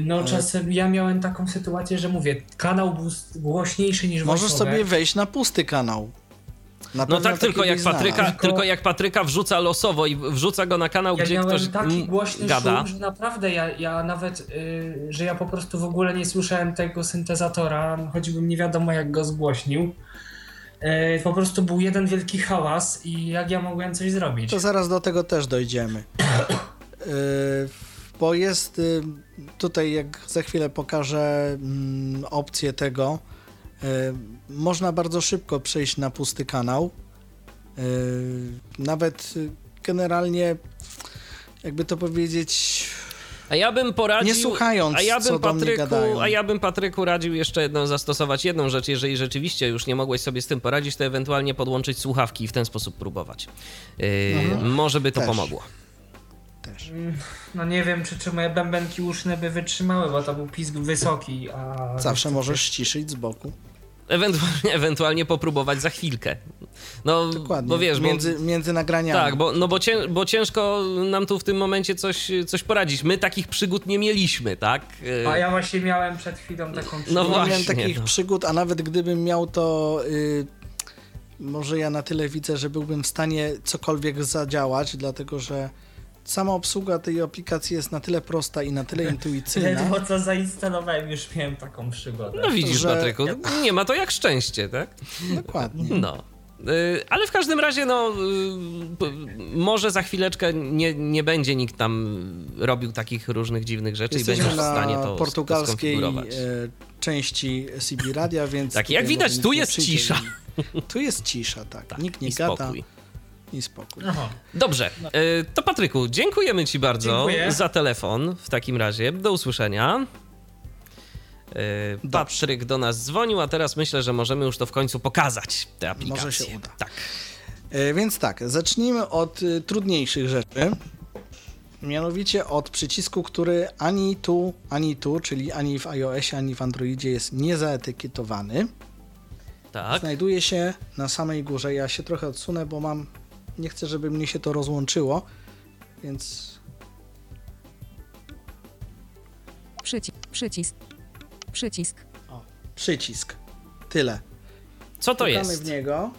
no czasem ja miałem taką sytuację, że mówię, kanał był głośniejszy niż Możesz sobie wejść na pusty kanał. Na No tak, tylko jak, Patryka. Tylko- tylko jak Patryka wrzuca losowo i wrzuca go na kanał, Ja gdzie miałem ktoś taki głośny gada. szum, że naprawdę ja, ja nawet, y, że ja po prostu w ogóle nie słyszałem tego syntezatora, choćbym nie wiadomo jak go zgłośnił. Y, po prostu był jeden wielki hałas i jak ja mogłem coś zrobić. To zaraz do tego też dojdziemy. Yy, bo jest yy, tutaj, jak za chwilę pokażę mm, opcję tego, yy, można bardzo szybko przejść na pusty kanał. Nawet generalnie, jakby to powiedzieć, A ja bym poradził. Nie słuchając, a ja co bym do mnie Patryku. A ja bym Patryku radził jeszcze jedną zastosować jedną rzecz. Jeżeli rzeczywiście już nie mogłeś sobie z tym poradzić, to ewentualnie podłączyć słuchawki i w ten sposób próbować. Yy, Mhm. Może by to Też. pomogło. też. No nie wiem, czy, czy moje bębenki uszne by wytrzymały, bo to był pisk wysoki, a... Zawsze możesz ściszyć z boku. Ewentualnie, ewentualnie popróbować za chwilkę. No, Dokładnie. bo wiesz, między, bo, między nagraniami. tak, bo, no bo, cię, bo ciężko nam tu w tym momencie coś, coś poradzić. My takich przygód nie mieliśmy, tak? Yy, A ja właśnie miałem przed chwilą taką No Nie miałem właśnie, takich no. przygód, a nawet gdybym miał to, y, może ja na tyle widzę, że byłbym w stanie cokolwiek zadziałać, dlatego że sama obsługa tej aplikacji jest na tyle prosta i na tyle intuicyjna. Ledwo co zainstalowałem, już miałem taką przygodę. No widzisz, że- Patryku, nie ma to jak szczęście, tak? Dokładnie. No. Y, Ale w każdym razie, no, y, może za chwileczkę nie, nie będzie nikt tam robił takich różnych dziwnych rzeczy i Jesteśmy będziesz w stanie to, to portugalskiej skonfigurować. e, części CB Radia, więc... Tak, jak widać, tu jest cisza. i- Tu jest cisza, tak. Tak, Nikt nie i gada spokój. I spokój. Aha. Dobrze, y, to Patryku, dziękujemy Ci bardzo Dziękuję. za telefon w takim razie. Do usłyszenia. Y, Patryk do nas dzwonił, a teraz myślę, że możemy już to w końcu pokazać, te aplikacje. Może się uda. Tak. E, Więc tak, zacznijmy od y, trudniejszych rzeczy. Mianowicie od przycisku, który ani tu, ani tu, czyli ani w iOSie, ani w Androidzie jest niezaetykietowany. Tak. Znajduje się na samej górze. Ja się trochę odsunę, bo mam. Nie chcę, żeby mnie się to rozłączyło, więc Przycisk. Przycisk. Przycisk. o, przycisk. Tyle. Co to Klikamy jest? w niego.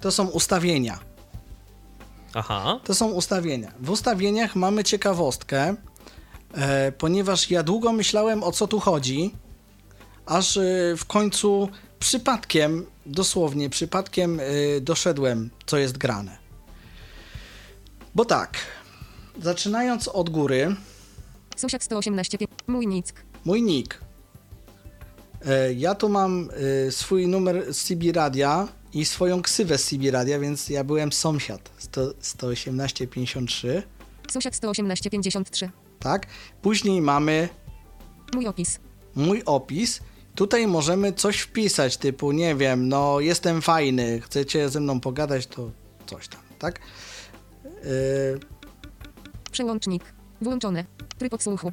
To są ustawienia. Aha. To są ustawienia. W ustawieniach mamy ciekawostkę, e, ponieważ ja długo myślałem o co tu chodzi, aż e, w końcu przypadkiem, dosłownie przypadkiem e, doszedłem, co jest grane. Bo tak, zaczynając od góry, Sosiak 118. pie- Mój nick. mój nick. E, Ja tu mam e, swój numer z CB Radia i swoją ksywę z CB Radia, więc ja byłem sąsiad 100, 11853. Sosiak 118. 53. tak? Później mamy Mój opis. mój opis. Tutaj możemy coś wpisać, typu, nie wiem, no jestem fajny, chcecie ze mną pogadać, to coś tam, tak? Yy, Przełącznik. Włączone. Tryb odsłuchu.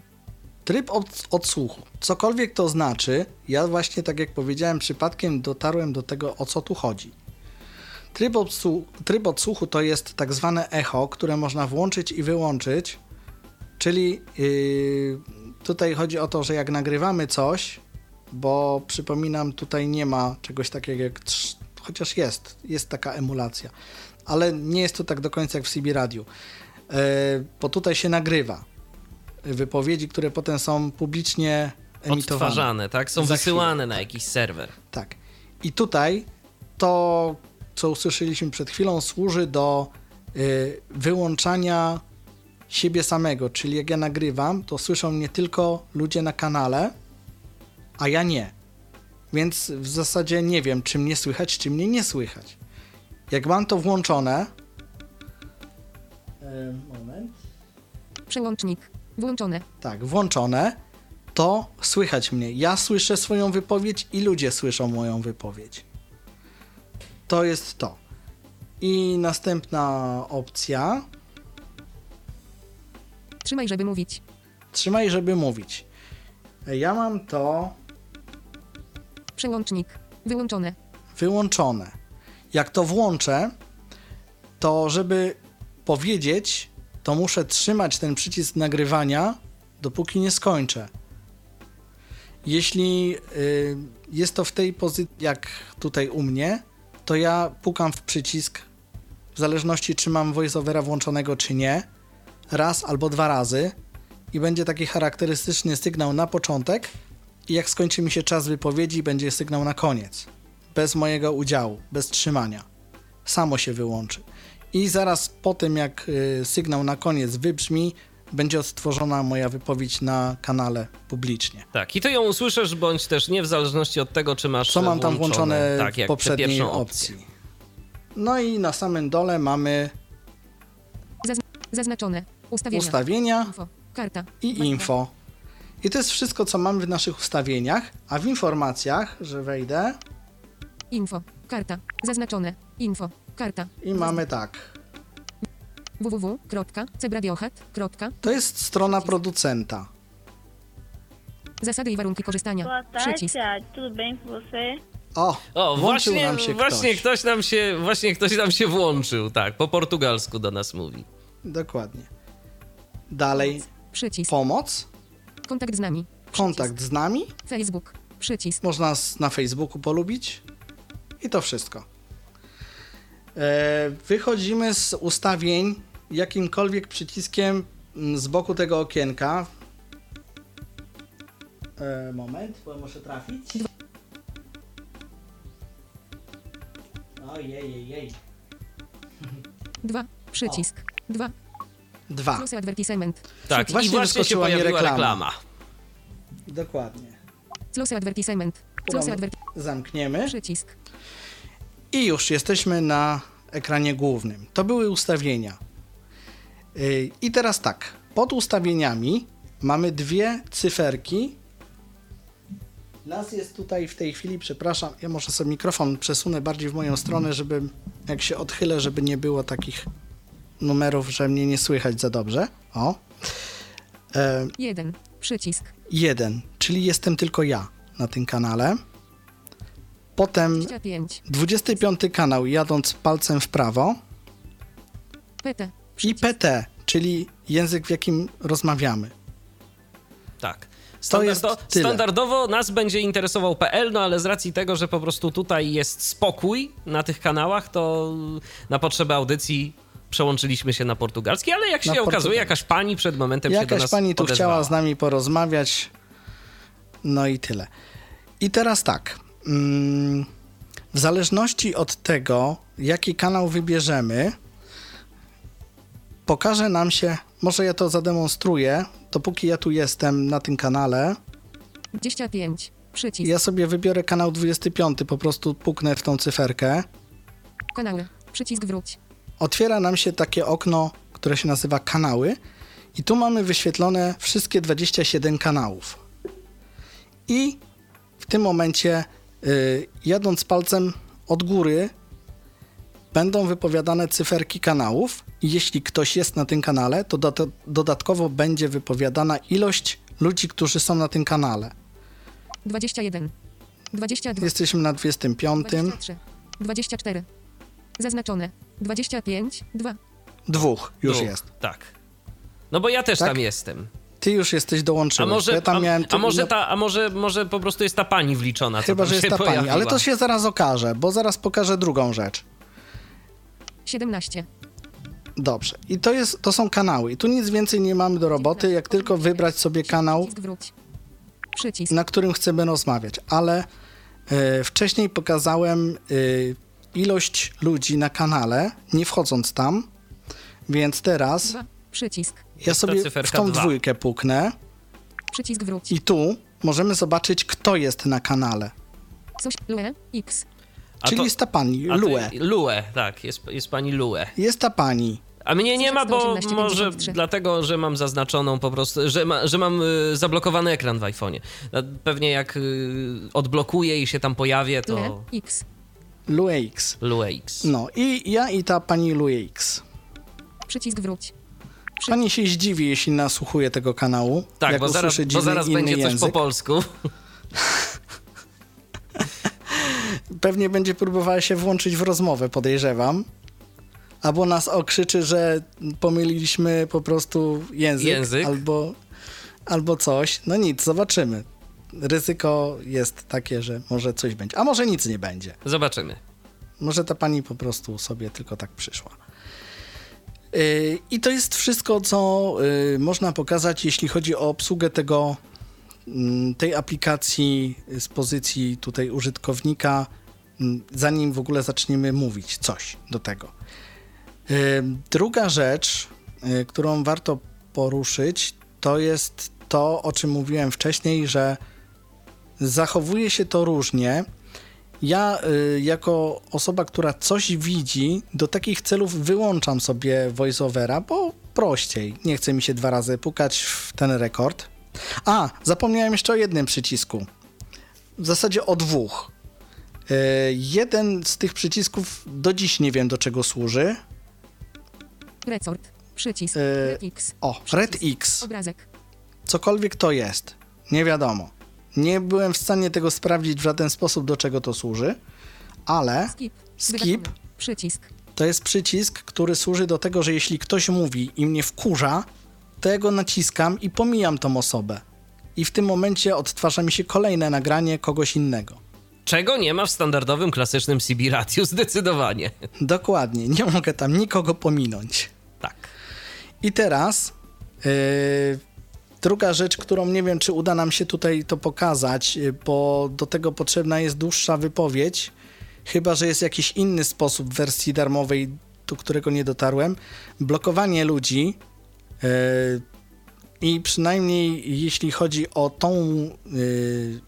Tryb od, odsłuchu. Cokolwiek to znaczy, ja właśnie tak jak powiedziałem, przypadkiem dotarłem do tego, o co tu chodzi. Tryb, odsłuchu, tryb odsłuchu to jest tak zwane echo, które można włączyć i wyłączyć, czyli yy, tutaj chodzi o to, że jak nagrywamy coś, bo przypominam, tutaj nie ma czegoś takiego jak, chociaż jest, jest taka emulacja, ale nie jest to tak do końca jak w CB Radio, yy, bo tutaj się nagrywa wypowiedzi, które potem są publicznie emitowane. Odtwarzane, tak? Są wysyłane na jakiś serwer. Tak. I tutaj to, co usłyszeliśmy przed chwilą, służy do y, wyłączania siebie samego, czyli jak ja nagrywam, to słyszą mnie tylko ludzie na kanale, a ja nie. Więc w zasadzie nie wiem, czy mnie słychać, czy mnie nie słychać. Jak mam to włączone. moment. Przełącznik. Włączone. Tak, włączone. To słychać mnie. Ja słyszę swoją wypowiedź i ludzie słyszą moją wypowiedź. To jest to. I następna opcja. Trzymaj, żeby mówić. Trzymaj, żeby mówić. Ja mam to. Przełącznik. Wyłączone. Wyłączone. Jak to włączę, to żeby powiedzieć, to muszę trzymać ten przycisk nagrywania, dopóki nie skończę. Jeśli y, jest to w tej pozycji, jak tutaj u mnie, to ja pukam w przycisk, w zależności czy mam voiceovera włączonego, czy nie, raz albo dwa razy i będzie taki charakterystyczny sygnał na początek i jak skończy mi się czas wypowiedzi, będzie sygnał na koniec. Bez mojego udziału, bez trzymania. Samo się wyłączy i zaraz po tym, jak y, sygnał na koniec wybrzmi, będzie odtworzona moja wypowiedź na kanale publicznie. Tak, i ty ją usłyszysz, bądź też nie, w zależności od tego, czy masz Co mam tam włączone tak, w poprzedniej opcji. No i na samym dole mamy zaznaczone ustawienia, ustawienia info, karta i info. I to jest wszystko, co mamy w naszych ustawieniach, a w informacjach, że wejdę... Info, karta, zaznaczone, info, Karta. I mamy tak. www.cebradiohet. To jest strona producenta. Zasady i warunki korzystania. Boa Przycisk. tarde, tudo bem com você? O, o właśnie, nam się właśnie ktoś. ktoś nam się, właśnie ktoś nam się włączył, tak, po portugalsku do nas mówi. Dokładnie. Dalej. Przycisk. Pomoc. Kontakt z nami. Kontakt z nami. Facebook. Przycisk. Można nas na Facebooku polubić. I to wszystko. E, wychodzimy z ustawień jakimkolwiek przyciskiem mm, z boku tego okienka. E, moment, bo muszę trafić. Ojej, jej. Dwa. Przycisk. Dwa. Dwa. Plus advertisement. Tak, Właśnie i właśnie się pojawiła reklama. reklama. Dokładnie. Close advertisement. Close adver Zamkniemy. Przycisk. I już jesteśmy na ekranie głównym. To były ustawienia. Y, I teraz tak, pod ustawieniami mamy dwie cyferki. Nas jest tutaj w tej chwili, przepraszam, ja może sobie mikrofon przesunę bardziej w moją stronę, żeby jak się odchylę, żeby nie było takich numerów, że mnie nie słychać za dobrze. O. E, jeden, przycisk. Jeden, czyli jestem tylko ja na tym kanale. Potem 25. 25 kanał jadąc palcem w prawo. PT. I PT, czyli język, w jakim rozmawiamy. Tak. Standardo standardowo nas będzie interesował PL, no ale z racji tego, że po prostu tutaj jest spokój na tych kanałach, to na potrzeby audycji przełączyliśmy się na portugalski, ale jak się okazuje, jakaś pani przed momentem jakaś się do nas pani tu odezwała. chciała z nami porozmawiać. No i tyle. I teraz tak. Mm, w zależności od tego, jaki kanał wybierzemy, pokaże nam się, może ja to zademonstruję, dopóki ja tu jestem na tym kanale. 25. Przycisk. Ja sobie wybiorę kanał 25, po prostu puknę w tą cyferkę. Kanały. Przycisk wróć. Otwiera nam się takie okno, które się nazywa kanały i tu mamy wyświetlone wszystkie 27 kanałów. I w tym momencie Y, jadąc palcem od góry, będą wypowiadane cyferki kanałów i jeśli ktoś jest na tym kanale, to dodatkowo będzie wypowiadana ilość ludzi, którzy są na tym kanale. 21. 22. Jesteśmy na 25. 23. 24. Zaznaczone. 25. 2. Dwóch już Dwóch, jest. Tak. No bo ja też Tak? tam jestem. Ty już jesteś A dołączyłeś. może, ja tam a, miałem a, może ta, a może, może po prostu jest ta pani wliczona, co Chyba, że jest ta pani, ale pojawiła. to się zaraz okaże, bo zaraz pokażę drugą rzecz. 17. Dobrze. I to, jest, to są kanały. I tu nic więcej nie mamy do roboty, jak tylko wybrać sobie kanał, na którym chcemy rozmawiać. Ale e, wcześniej pokazałem e, ilość ludzi na kanale, nie wchodząc tam. Więc teraz 2. Przycisk. ja sobie w tą dwa. dwójkę puknę Przycisk wróć. i tu możemy zobaczyć, kto jest na kanale. Coś. Lue. X. A Czyli to- jest ta pani, a to- Lue. Lue, tak, jest, jest pani Lue. Jest ta pani. A mnie nie ma, bo 118, może 53. dlatego, że mam zaznaczoną po prostu, że, ma, że mam y, zablokowany ekran w iPhone'ie. No, Pewnie jak y, odblokuję i się tam pojawię, Lue. to. Lue X. Lue X. No i ja i ta pani Lue X. Przycisk wróć. Pani się zdziwi, jeśli nasłuchuje tego kanału. Tak, jak bo zaraz, usłyszy bo dziwny zaraz inny będzie coś język. po polsku. Pewnie będzie próbowała się włączyć w rozmowę, podejrzewam. Albo nas okrzyczy, że pomyliliśmy po prostu język, Język. Albo, albo coś. No nic, zobaczymy. Ryzyko jest takie, że może coś będzie. A może nic nie będzie. Zobaczymy. Może ta pani po prostu sobie tylko tak przyszła. Yy, I to jest wszystko, co yy, można pokazać, jeśli chodzi o obsługę tego, mm, tej aplikacji z pozycji tutaj użytkownika, mm, zanim w ogóle zaczniemy mówić coś do tego. Yy, Druga rzecz, którą warto poruszyć, to jest to, o czym mówiłem wcześniej, że zachowuje się to różnie. Ja, y, jako osoba, która coś widzi, do takich celów wyłączam sobie voiceovera, bo prościej. Nie chce mi się dwa razy pukać w ten rekord. A, zapomniałem jeszcze o jednym przycisku. W zasadzie o dwóch. Y, jeden z tych przycisków do dziś nie wiem, do czego służy. Resort. Przycisk. Yy, Red X. O, Red X. Obrazek. Cokolwiek to jest. Nie wiadomo. Nie byłem w stanie tego sprawdzić w żaden sposób, do czego to służy, ale Skip. Skip. Przycisk. To jest przycisk, który służy do tego, że jeśli ktoś mówi i mnie wkurza, to ja go naciskam i pomijam tą osobę. I w tym momencie odtwarza mi się kolejne nagranie kogoś innego. Czego nie ma w standardowym, klasycznym CB Radio zdecydowanie. Dokładnie, nie mogę tam nikogo pominąć. Tak. I teraz yy, druga rzecz, którą nie wiem, czy uda nam się tutaj to pokazać, yy, bo do tego potrzebna jest dłuższa wypowiedź, chyba że jest jakiś inny sposób w wersji darmowej, do którego nie dotarłem. Blokowanie ludzi. Yy, I przynajmniej jeśli chodzi o tą. Yy,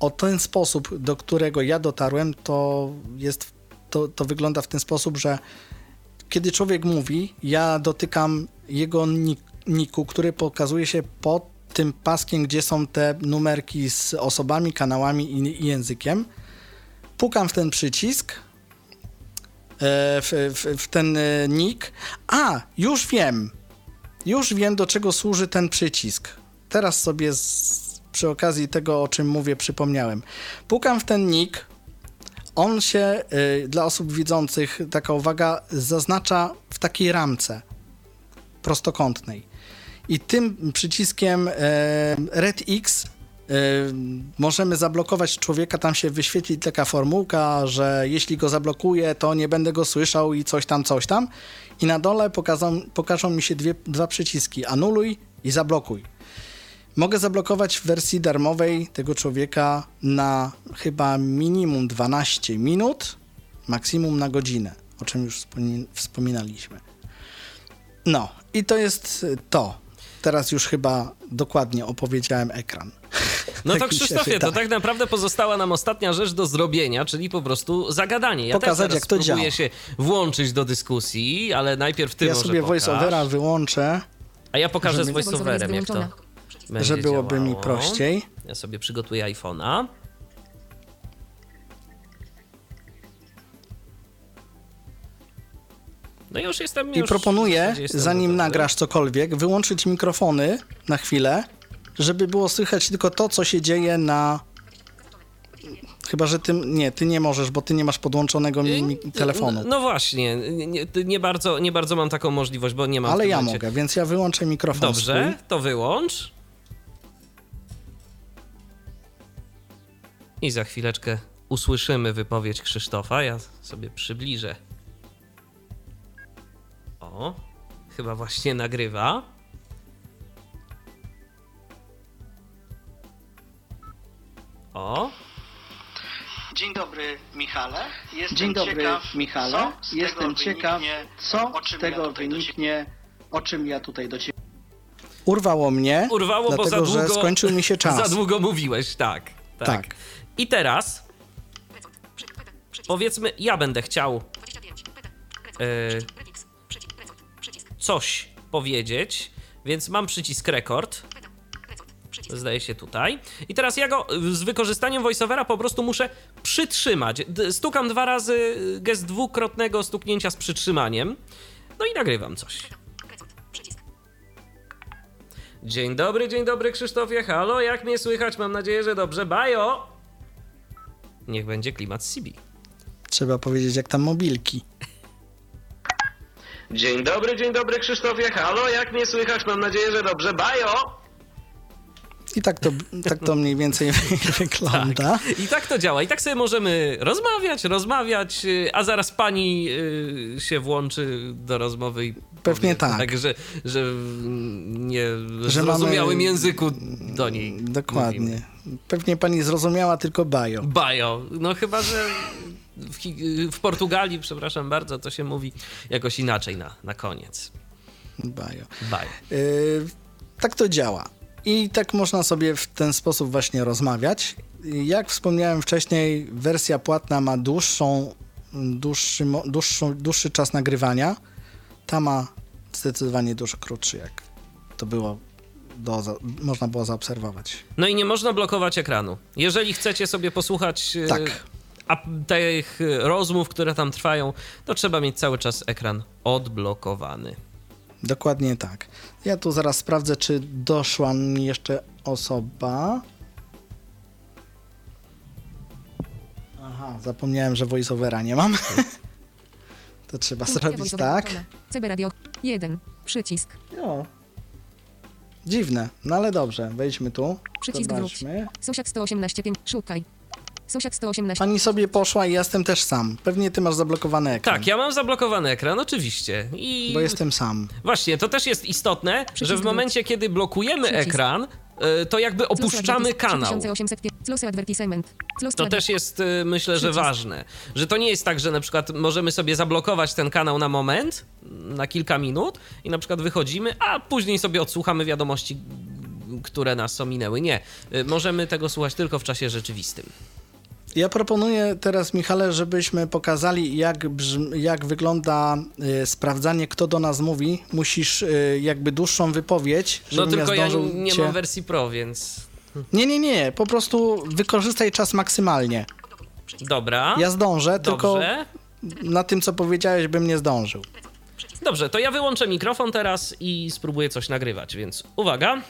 o ten sposób, do którego ja dotarłem, to jest. To, to wygląda w ten sposób, że kiedy człowiek mówi, ja dotykam jego nik- niku, który pokazuje się pod tym paskiem, gdzie są te numerki z osobami, kanałami i, i językiem. Pukam w ten przycisk, e, w, w, w ten e, nick. A, już wiem. Już wiem, do czego służy ten przycisk. Teraz sobie z, przy okazji tego, o czym mówię, przypomniałem. Pukam w ten nick, on się y, dla osób widzących, taka uwaga, zaznacza w takiej ramce prostokątnej. I tym przyciskiem e, Red X e, możemy zablokować człowieka, tam się wyświetli taka formułka, że jeśli go zablokuję, to nie będę go słyszał i coś tam, coś tam. I na dole pokażą, pokażą mi się dwie, dwa przyciski, anuluj i zablokuj. Mogę zablokować w wersji darmowej tego człowieka na chyba minimum 12 minut, maksimum na godzinę, o czym już wspomin- wspominaliśmy. No, i to jest to. Teraz już chyba dokładnie opowiedziałem ekran. No to Tak mi się Krzysztofie, to tak naprawdę pozostała nam ostatnia rzecz do zrobienia, czyli po prostu zagadanie. Ja Pokazać, też jak to spróbuję działa. się włączyć do dyskusji, ale najpierw ty ja może sobie voiceovera wyłączę, A ja pokażę z voiceoverem, jak to będzie że byłoby mi działało. prościej. Ja sobie przygotuję iPhone'a. No już jestem I już proponuję, jestem zanim gotowy. nagrasz cokolwiek, wyłączyć mikrofony na chwilę, żeby było słychać tylko to, co się dzieje na. Chyba, że ty. Nie, ty nie możesz, bo ty nie masz podłączonego mi, mi, telefonu. No, no właśnie, nie, nie, bardzo, nie bardzo mam taką możliwość, bo nie mam Ale ja momencie. mogę, więc ja wyłączę mikrofon. Dobrze, Swój. to wyłącz. I za chwileczkę usłyszymy wypowiedź Krzysztofa. Ja sobie przybliżę. O, chyba właśnie nagrywa. O, Dzień dobry, Michale. Jestem Dzień dobry, ciekaw, Michale. Jestem ciekaw, wyniknie, co z tego ja wyniknie, o czym ja tutaj do ciebie. Urwało mnie, urwało, dlatego bo za długo... że skończył mi się czas. Za długo mówiłeś, tak, tak. Tak. I teraz powiedzmy, ja będę chciał e, coś powiedzieć, więc mam przycisk rekord. Zdaje się tutaj. I teraz ja go z wykorzystaniem voiceovera po prostu muszę przytrzymać. Stukam dwa razy gest dwukrotnego stuknięcia z przytrzymaniem. No i nagrywam coś. Dzień dobry, dzień dobry Krzysztofie. Halo, jak mnie słychać? Mam nadzieję, że dobrze. Bajo! Niech będzie klimat CB. Trzeba powiedzieć, jak tam mobilki. Dzień dobry, dzień dobry Krzysztofie. Halo, jak mnie słychać? Mam nadzieję, że dobrze. Bajo! I tak to, tak to mniej więcej wygląda. I tak to działa. I tak sobie możemy rozmawiać, rozmawiać, y, a zaraz pani y, się włączy do rozmowy i Pewnie powie, tak. że, że w nie Że zrozumiałym mamy- języku do niej Dokładnie. mówimy. Pewnie pani zrozumiała tylko bajo. Bajo. No chyba, że w, w Portugalii, przepraszam bardzo, to się mówi jakoś inaczej na, na koniec. Bajo. Bajo. Yy, tak to działa. I tak można sobie w ten sposób właśnie rozmawiać. Jak wspomniałem wcześniej, wersja płatna ma dłuższą, dłuższy, dłuższą, dłuższy czas nagrywania. Ta ma zdecydowanie dużo krótszy, jak to było do, za- można było zaobserwować. No i nie można blokować ekranu. Jeżeli chcecie sobie posłuchać e, Tak. A tych rozmów, które tam trwają, to trzeba mieć cały czas ekran odblokowany. Dokładnie tak. Ja tu zaraz sprawdzę, czy doszła mi jeszcze osoba. Aha, zapomniałem, że voiceovera nie mam. to trzeba zrobić tak. CB Radio 1. Przycisk. O. Dziwne, no ale dobrze, wejdźmy tu. Przycisk wróć. Zobaczmy. Sosiak 118. 5. Szukaj. Sosiak 118. Pani sobie poszła i ja jestem też sam. Pewnie ty masz zablokowany ekran. Tak, ja mam zablokowany ekran, oczywiście. I Bo jestem sam. właśnie, to też jest istotne, Przycisk że w momencie, kiedy blokujemy Przycisk. ekran, e, to jakby opuszczamy kanał. 3800. Close advertisement. Close To też jest, y, myślę, że ważne. Że to nie jest tak, że na przykład możemy sobie zablokować ten kanał na moment, na kilka minut i na przykład wychodzimy, a później sobie odsłuchamy wiadomości, które nas ominęły. Nie. Y, Możemy tego słuchać tylko w czasie rzeczywistym. Ja proponuję teraz, Michale, żebyśmy pokazali, jak, brzm- jak wygląda y, sprawdzanie, kto do nas mówi. Musisz y, jakby dłuższą wypowiedź, No tylko ja ja nie cię... mam wersji Pro, więc Nie, nie, nie, po prostu wykorzystaj czas maksymalnie. dobra. Ja zdążę, tylko Dobrze. na tym, co powiedziałeś, bym nie zdążył. Dobrze, to ja wyłączę mikrofon teraz i spróbuję coś nagrywać, więc uwaga.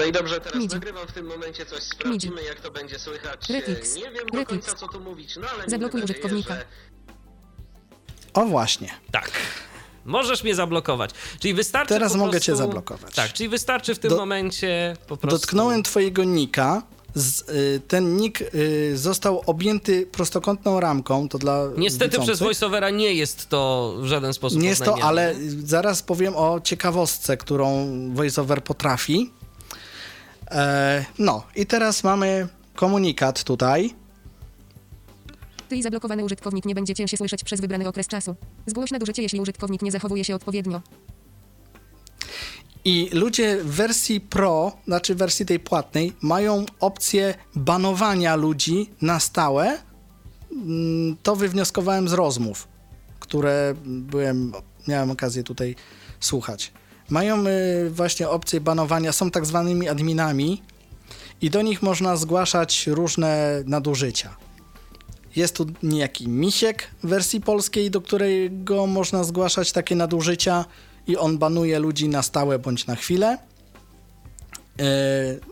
No i dobrze, teraz Midi. nagrywam w tym momencie coś, sprawdzimy jak to będzie słychać. Refix. Nie wiem do Refix. końca co tu mówić, no ale Zablokuj miejmy nadzieję, użytkownika. że O właśnie. Tak. Możesz mnie zablokować. Czyli wystarczy Teraz po mogę prostu... cię zablokować. Tak, czyli wystarczy w tym Do- momencie po prostu... Dotknąłem twojego nika. Z, y, ten nick y, został objęty prostokątną ramką, to dla Niestety widzących. przez voiceovera nie jest to w żaden sposób Nie jest to, oznajmiane. ale zaraz powiem o ciekawostce, którą voiceover potrafi. E, no i teraz mamy komunikat tutaj. Ty i zablokowany użytkownik nie będziecie się słyszeć przez wybrany okres czasu. Zgłoś nadużycie, jeśli użytkownik nie zachowuje się odpowiednio. I ludzie w wersji Pro, znaczy w wersji tej płatnej, mają opcję banowania ludzi na stałe. Mm, To wywnioskowałem z rozmów, które byłem miałem okazję tutaj słuchać. Mają y, właśnie opcję banowania, są tak zwanymi adminami i do nich można zgłaszać różne nadużycia. Jest tu niejaki misiek w wersji polskiej, do którego można zgłaszać takie nadużycia i on banuje ludzi na stałe bądź na chwilę. Yy,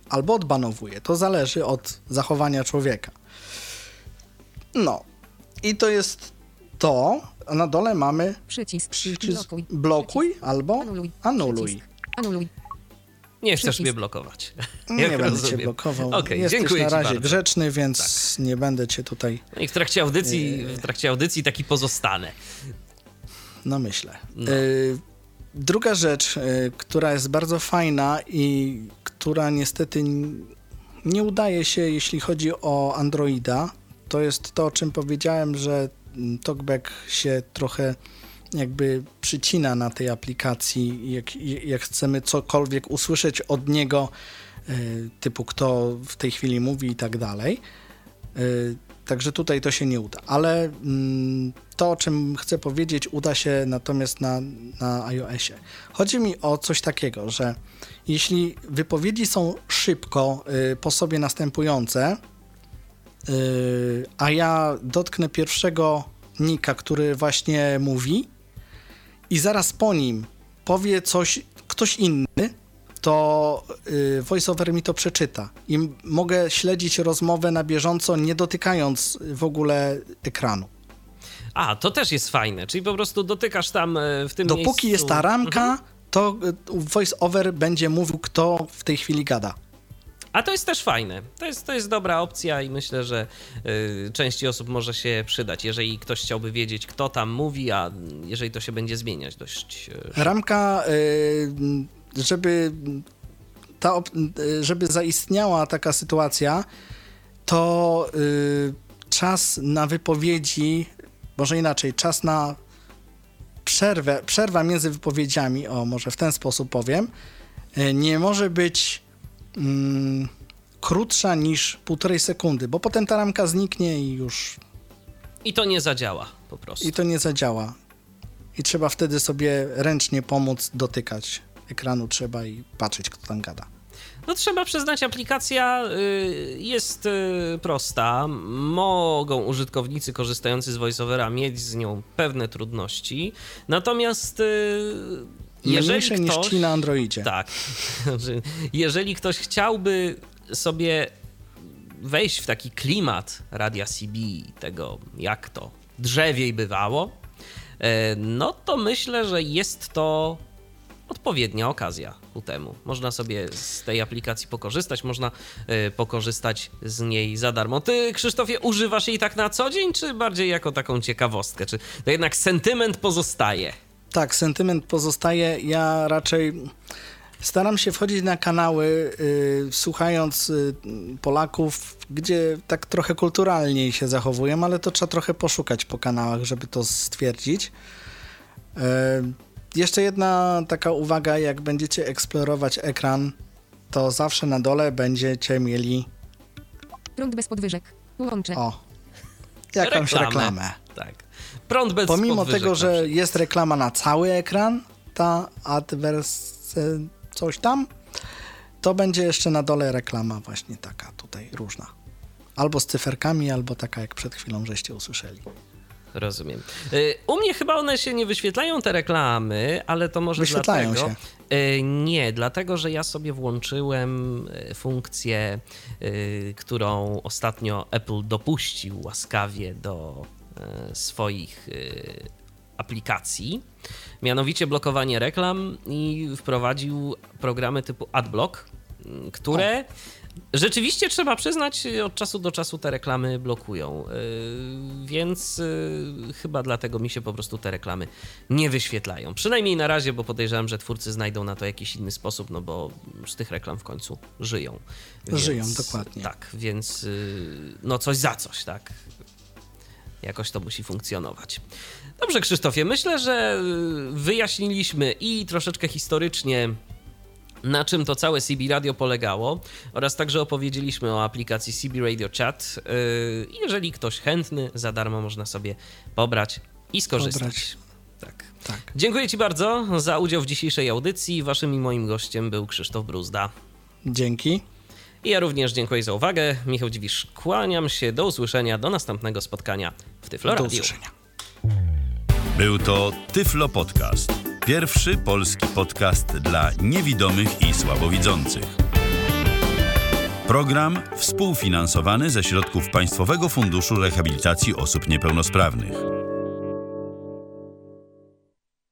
albo odbanowuje. To zależy od zachowania człowieka. No. I to jest to. A na dole mamy Przycisk. przycisk Blokuj. blokuj albo Anuluj. anuluj. Przycisk. Anuluj. Nie chcesz Przycisk. mnie blokować. Nie Jak będę rozumiem. cię blokował. Okej, Jesteś dziękuję na razie grzeczny, więc nie będę cię tutaj, No I w trakcie audycji, w trakcie audycji taki pozostanę. no myślę. No. Y, druga rzecz, y, która jest bardzo fajna i która niestety nie udaje się, jeśli chodzi o Androida, to jest to, o czym powiedziałem, że TalkBack się trochę jakby przycina na tej aplikacji, jak, jak chcemy cokolwiek usłyszeć od niego, y, typu kto w tej chwili mówi i tak dalej. Y, Także tutaj to się nie uda. Ale mm, to, o czym chcę powiedzieć, uda się natomiast na, na iOSie. Chodzi mi o coś takiego, że jeśli wypowiedzi są szybko y, po sobie następujące, a ja dotknę pierwszego nika, który właśnie mówi, i zaraz po nim powie coś ktoś inny, to y, voiceover mi to przeczyta i mogę śledzić rozmowę na bieżąco, nie dotykając w ogóle ekranu. A, to też jest fajne, czyli po prostu dotykasz tam e, w tym Dopóki miejscu... jest ta ramka, Mhm. to y, voiceover będzie mówił, kto w tej chwili gada. A to jest też fajne. To jest, to jest dobra opcja i myślę, że y, części osób może się przydać, jeżeli ktoś chciałby wiedzieć, kto tam mówi, a jeżeli to się będzie zmieniać dość... y, Ramka, y, żeby ta, y, żeby zaistniała taka sytuacja, to y, czas na wypowiedzi, może inaczej, czas na przerwę, przerwa między wypowiedziami, o może w ten sposób powiem, y, nie może być mm, krótsza niż półtorej sekundy, bo potem ta ramka zniknie i już I to nie zadziała po prostu. i to nie zadziała. I trzeba wtedy sobie ręcznie pomóc dotykać ekranu trzeba i patrzeć, kto tam gada. No trzeba przyznać, aplikacja y, jest y, prosta. Mogą użytkownicy korzystający z VoiceOvera mieć z nią pewne trudności. Natomiast y, Mniejsze ktoś... niż ci na Androidzie. Tak. Jeżeli ktoś chciałby sobie wejść w taki klimat radia CB, tego jak to drzewiej bywało, e, no to myślę, że jest to odpowiednia okazja ku temu. Można sobie z tej aplikacji pokorzystać, można e, pokorzystać z niej za darmo. Ty, Krzysztofie, używasz jej tak na co dzień, czy bardziej jako taką ciekawostkę? Czy to jednak sentyment pozostaje? Tak, sentyment pozostaje. Ja raczej staram się wchodzić na kanały, y, słuchając y, Polaków, gdzie tak trochę kulturalniej się zachowują, ale to trzeba trochę poszukać po kanałach, żeby to stwierdzić. Y, jeszcze jedna taka uwaga, jak będziecie eksplorować ekran, to zawsze na dole będziecie mieli, Prąd bez podwyżek. Łącze. o, jakąś Reklamę. reklamę. Tak. Prąd bez Pomimo tego, że jest reklama na cały ekran, ta adwers coś tam, to będzie jeszcze na dole reklama właśnie taka tutaj różna. Albo z cyferkami, albo taka jak przed chwilą żeście usłyszeli. Rozumiem. Y, U mnie chyba one się nie wyświetlają, te reklamy, ale to może Wyświetlają dlatego... się. Y, Nie, dlatego, że ja sobie włączyłem y, funkcję, którą ostatnio Apple dopuścił łaskawie do swoich y, aplikacji, mianowicie blokowanie reklam i wprowadził programy typu AdBlock, y, które rzeczywiście trzeba przyznać, y, od czasu do czasu te reklamy blokują. Yy, Więc chyba dlatego mi się po prostu te reklamy nie wyświetlają. Przynajmniej na razie, bo podejrzewam, że twórcy znajdą na to jakiś inny sposób, no bo z tych reklam w końcu żyją. Żyją, dokładnie. Tak, więc yy, no coś za coś, tak. Jakoś to musi funkcjonować. Dobrze, Krzysztofie, myślę, że yy, wyjaśniliśmy i troszeczkę historycznie na czym to całe CB Radio polegało oraz także opowiedzieliśmy o aplikacji CB Radio Chat. Yy, Jeżeli ktoś chętny, za darmo można sobie pobrać i skorzystać. Pobrać. Tak. Tak. Dziękuję Ci bardzo za udział w dzisiejszej audycji. Waszym i moim gościem był Krzysztof Bruzda. Dzięki. I ja również dziękuję za uwagę. Michał Dziwisz, kłaniam się. Do usłyszenia, do następnego spotkania w Tyflo Do Radio. usłyszenia. Był to Tyflo Podcast. Pierwszy polski podcast dla niewidomych i słabowidzących. Program współfinansowany ze środków Państwowego Funduszu Rehabilitacji Osób Niepełnosprawnych.